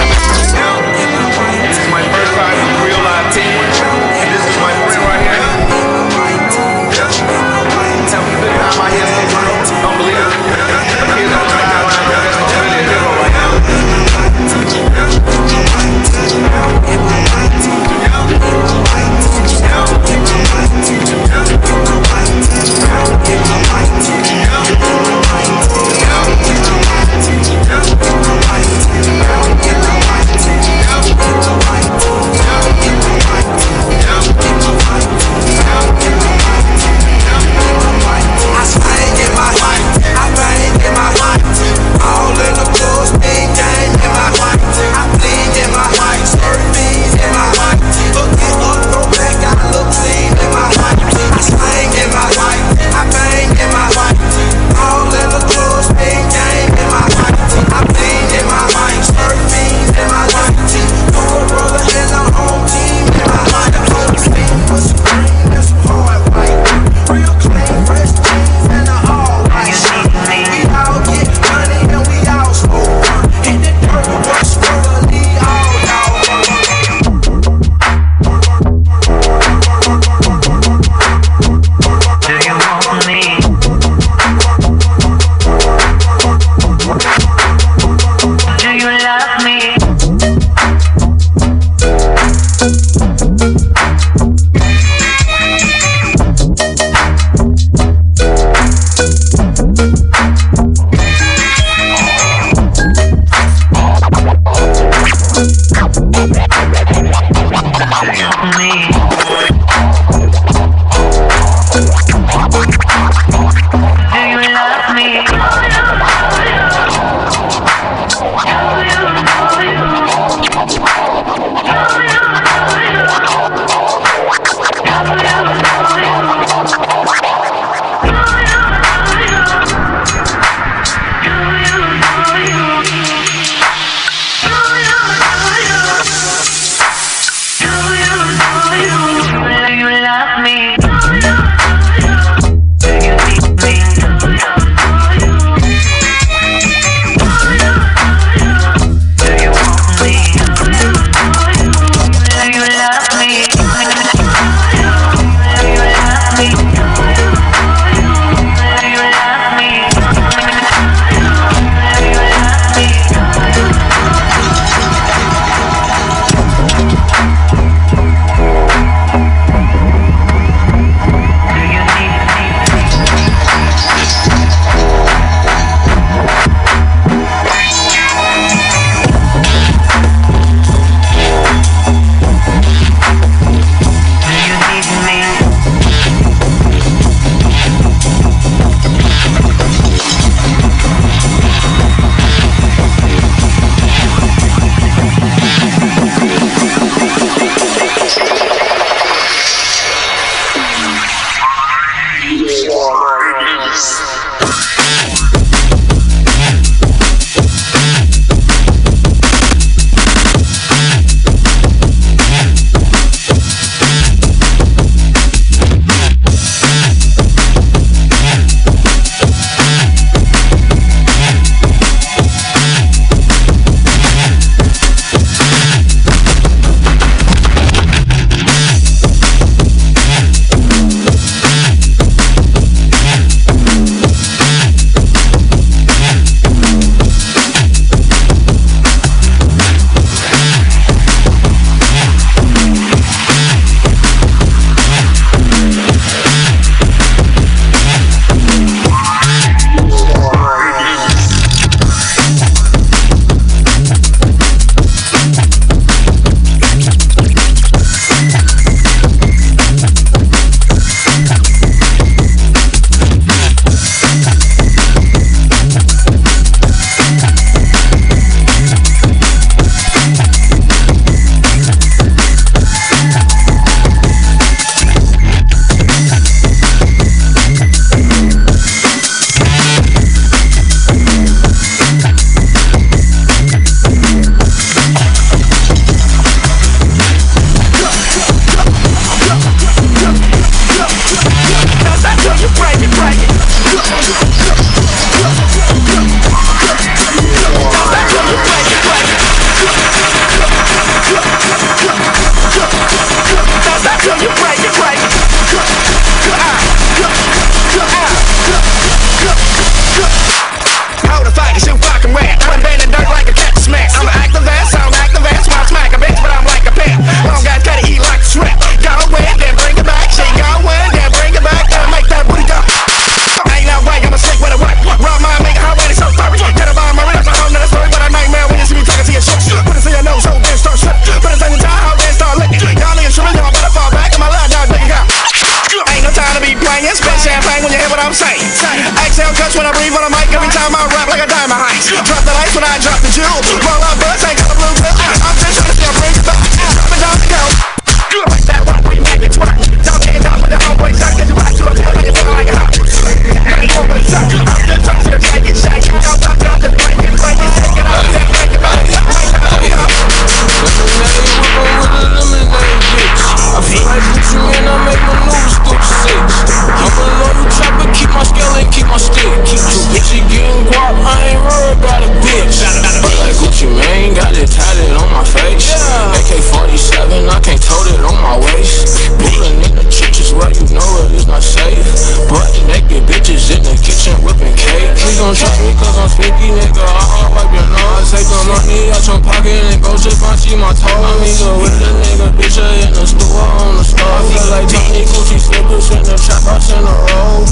don't try me cause I'm sneaky, nigga. I'll wipe your nose. Take the money out your pocket and go zip on see my toes. I'm either with a nigga, bitch, or in the store on the stove. I feel like Johnny Gucci slippers in the trap house in a row.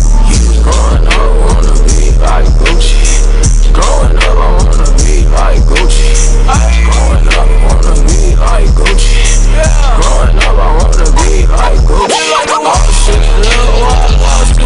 Growing up, wanna be like Gucci. Growing up, I wanna be like Gucci. Growing up, wanna be like Gucci. Growing up, I wanna be like Gucci. Oh shit, six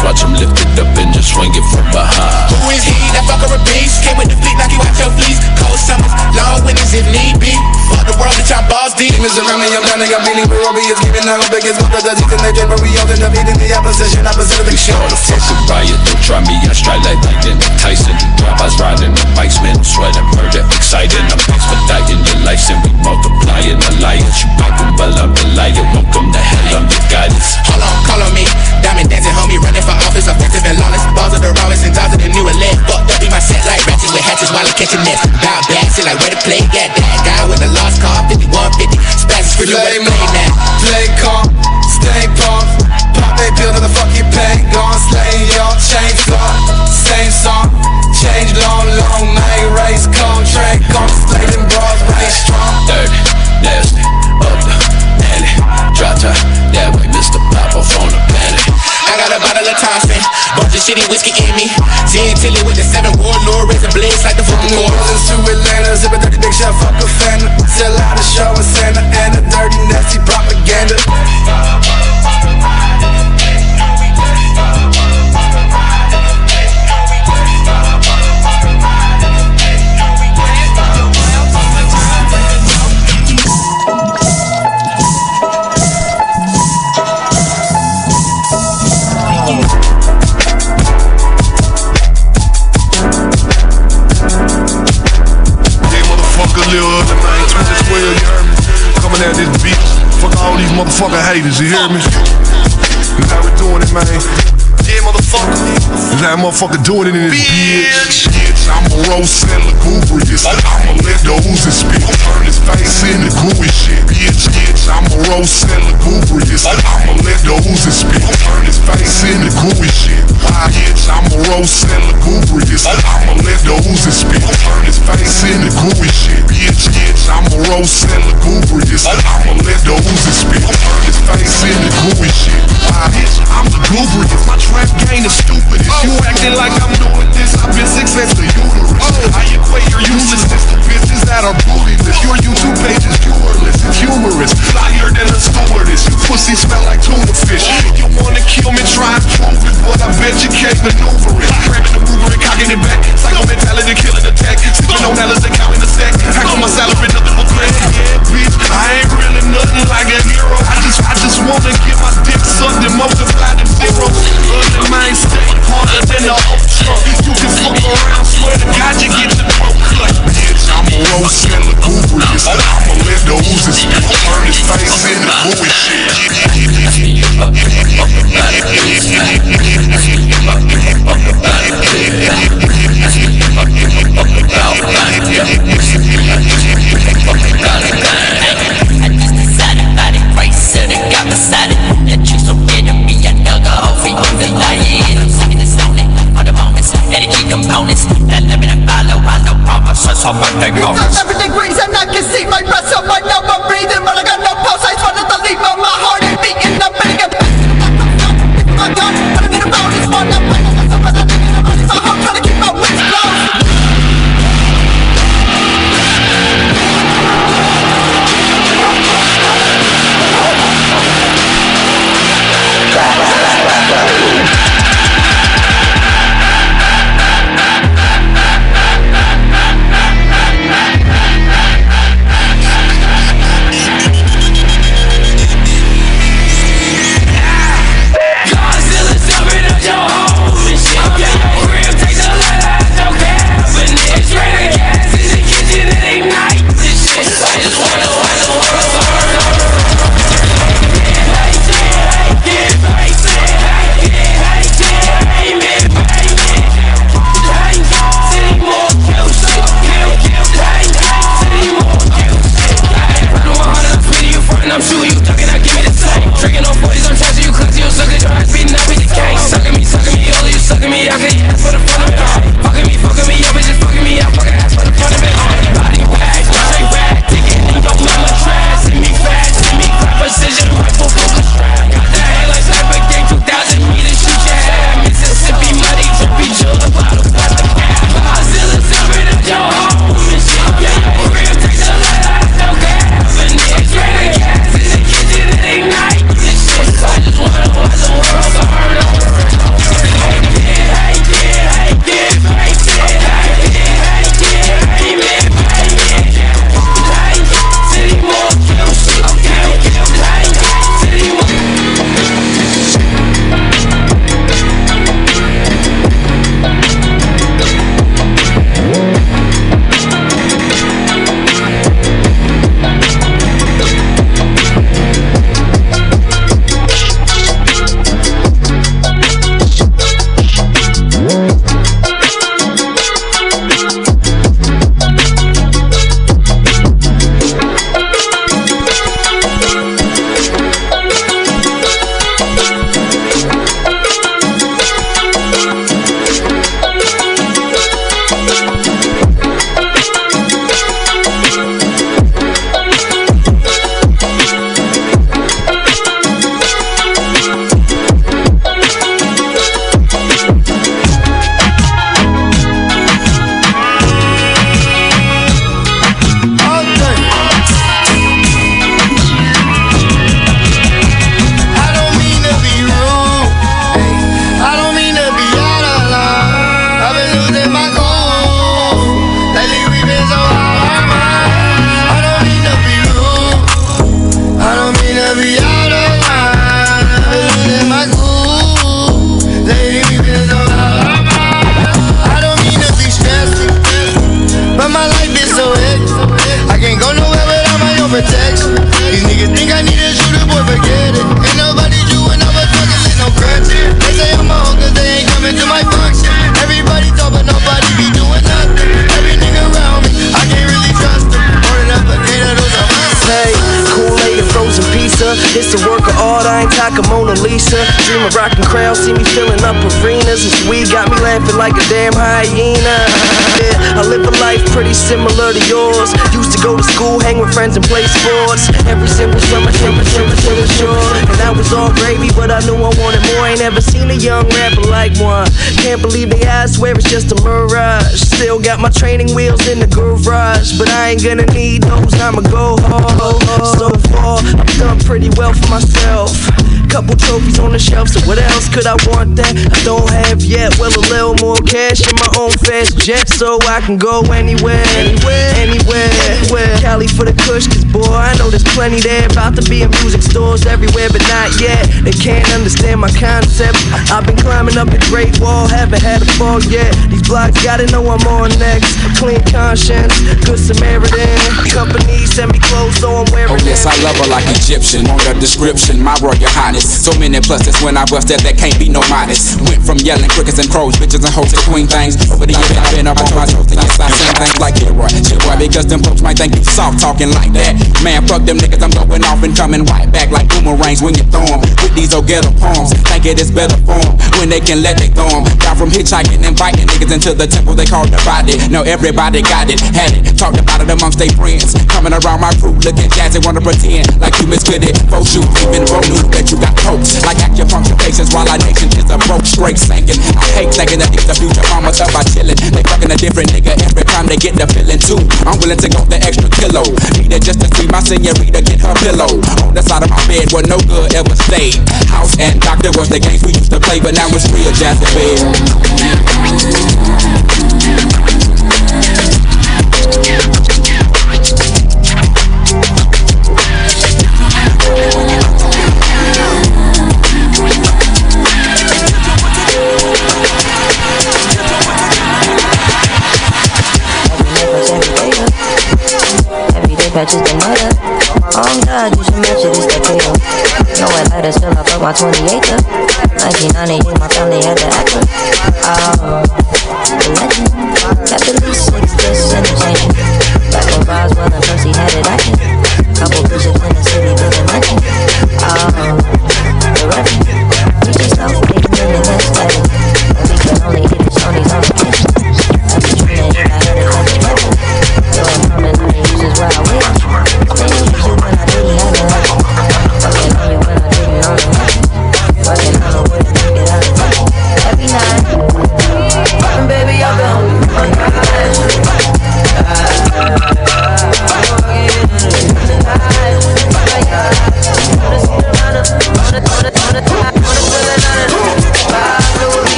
X watch him lift it up and just swing it from behind. Who is he? That fucker a beast. Came with the fleet, knock you out your fleece. Cold summers, long winters if need be. Fuck the world, bitch, I'm balls deep. Demons around me, I'm down, I'm beating with Robbie is giving out biggest the teeth and they dread, but we all end up eating the opposition, opposite of the show. Fucking riot, don't try me, I strike like lightning. Tyson, drive-bys riding the bikes, man, sweating, murder, exciting. I'm expediting your life, and we multiplying alliance. You biting, well, I'm the liar. Welcome to hell, I'm your guidance. Hold on, call on me. Diamond dancing, homie, running for office, effective and lawless. Balls of the rawest and dolls of the new elect. Fucked up in my set like ratchets with hatches while I'm catching nets. Bow back, shit like where to play. Got that guy with a lost car, 5150. Spazzy for you, where to play now. Play calm, stay calm. Pop a pill to the fucking pain. Gone slaying y'all, change floor. Same song, change long, long night race. contract track, gone slaying bras, rain strong. Dirty, nasty, up the alley. Drop top, that way, Mr. Pop off on the paddock. I bottle of Thompson, bunch of shitty whiskey in me. Ten Tilly with the seven warlord, raising blades like the fucking war. Rolling to Atlanta, zip a dirty dick shot, fuck a fan. Sell out a show in Santa Ana, dirty, nasty propaganda. Motherfucker haters, you hear me? That's how we doing it, man. Yeah, motherfucker. That's how motherfucker doing it in this bitch. Bitch, I'm a roast and lugubrious. I'ma let the oozes spit. Turn his face into gooey shit. Bitch, bitch, I'm a roast and lugubrious. I'ma let the oozes spit. Turn his face into gooey shit. Why, bitch, I'm a roast and lugubrious. I'ma let the oozes spit. Turn his face into gooey shit. Bitch, bitch, I'm a roast and lugubrious. I'ma let the oozes spit. Turn his face into gooey shit. Bitch, I'm lugubrious. My trap game is stupid. You acting like I'm doing this. I've been successful uterus. I equate your uselessness to bitches that are bootyless. Your YouTube page is humorless and humorous. Flyer than a stewardess. You pussy smell like tuna fish. You wanna kill me, try and prove it, but I bet you can't maneuver it. Cramming the rubric, cocking it back. Psycho mentality, killing the tech. Sipping on dollars and counting the stack. Hack on my salary, nothing but crack. Yeah, bitch, I ain't really nothing like a hero. I just, I just wanna get my dick sucked and multiply them zeros. Other mind state harder than the ultra. You can fuck around, swear to God you get your rocking crowds, see me filling up arenas. This weed got me laughing like a damn hyena. Yeah, I live a life pretty similar to yours. Used to go to school, hang with friends, and play sports. Every single summer, summer, summer, summer, sure. And that was all gravy, but I knew I wanted more. Ain't ever seen a young rapper like one. Can't believe they asked swear it's just a mirage. Still got my training wheels in the garage, but I ain't gonna need those. I'ma go hard. So far, I've done pretty well for myself. Couple trophies on the shelf, so what else could I want that I don't have yet? Well, a little more cash in my own fast jet, so I can go anywhere, anywhere, anywhere. anywhere. Cali for the kush, cause boy, I know there's plenty there. About to be in music stores everywhere, but not yet. They can't understand my concept. I've been climbing up the Great Wall, haven't had a fall yet. These blocks gotta know I'm on next. Clean conscience, good Samaritan. Company send me clothes, so I'm wearing Oh yes, I love her like Egyptian. Want the description, my royal highness. So many pluses when I bust that, can't be no minus. Went from yelling crickets and crows, bitches and hoes to queen things. Over the years, I've been up on my toes to yes, I sing things like Leroy. Shit, boy, because them folks might think you soft talking like that. Man, fuck them niggas, I'm going off and coming right back like boomerangs when you throw 'em. With these old ghetto poems, think it is better form when they can let they throw 'em. Down from hitchhiking and biting niggas into the temple they call the body. Now everybody got it, had it, talked about it amongst their friends. Coming around my crew, looking jazzy, wanna pretend like you misfit it. Faux shoot, even knew that you got pokes. Like acupuncture patients while our nation is a broke, straight sinking. I hate thinking that these the future mamas up by chilling. They fucking a different nigga every time they get the feeling too. I'm willing to go the extra kilo. Need it just to see my senorita get her pillow. On the side of my bed where no good ever stayed. House and doctor was the games we used to play, but now it's real jazz bed. Patches the mother. Oh God, you should match it, it's the pill. No lighters fill up up my 28 up. 1990, my family had the actor. Oh, the legend. Got the least six discs and the chain. Back when Roswell and Percy had it acting. Couple bishops in the city building mansion. Oh,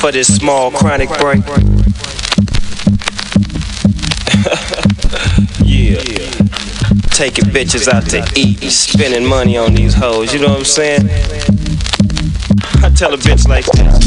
for this small chronic break. yeah. Taking bitches out to eat, spending money on these hoes, you know what I'm saying? I tell a bitch like this.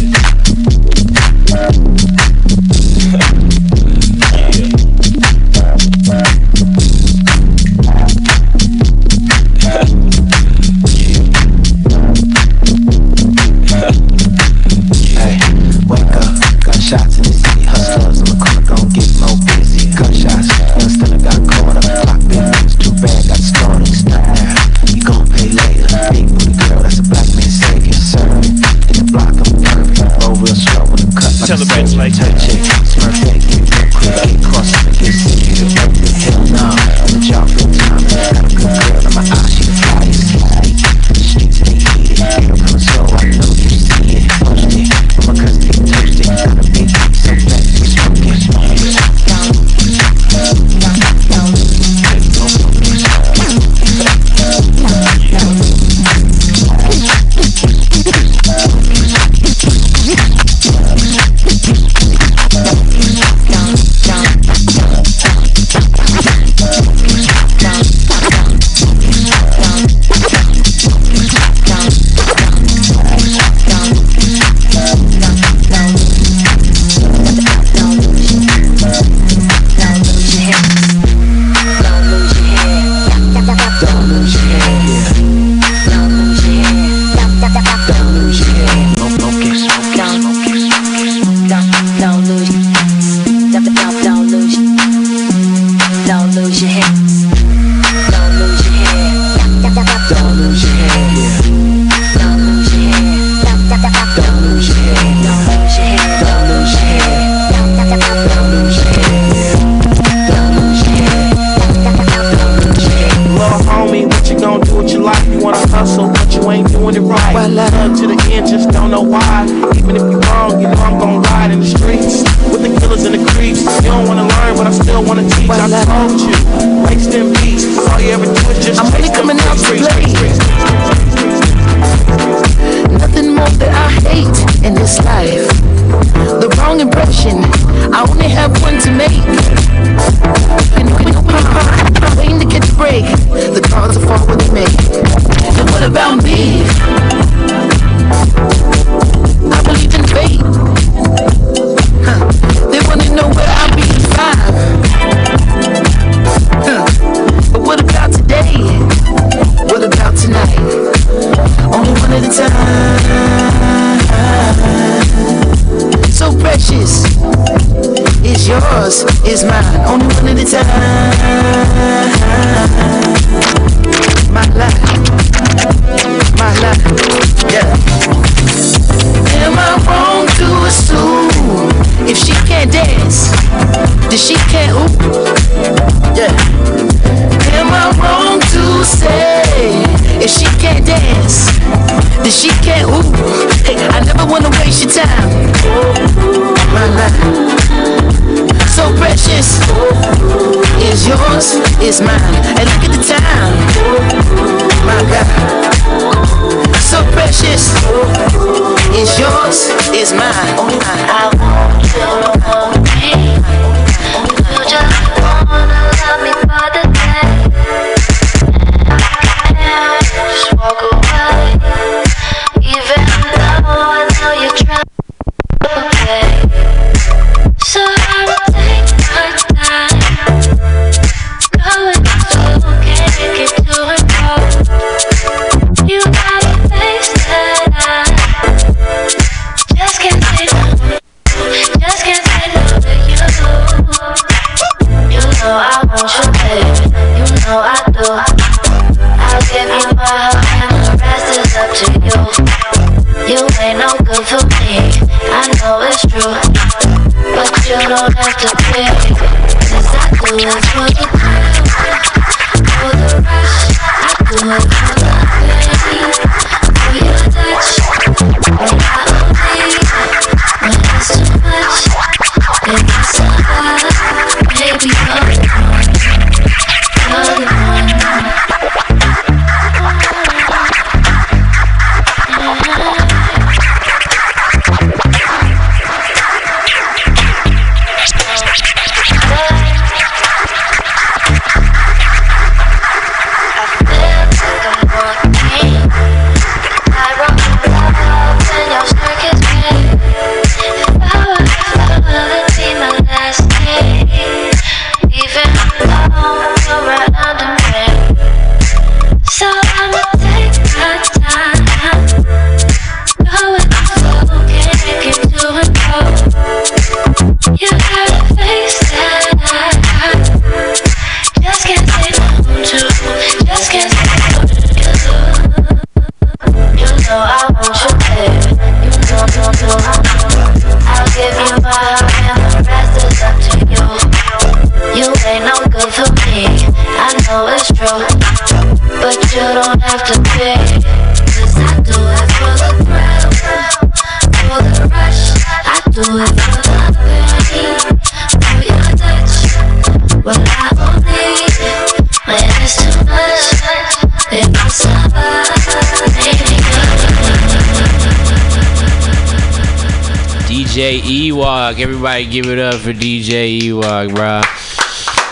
DJ Ewok. Everybody give it up for DJ Ewok, bro.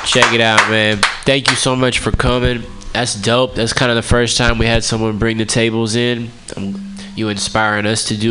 Check it out, man. Thank you so much for coming. That's dope. That's kind of the first time we had someone bring the tables in. Um, you inspiring us to do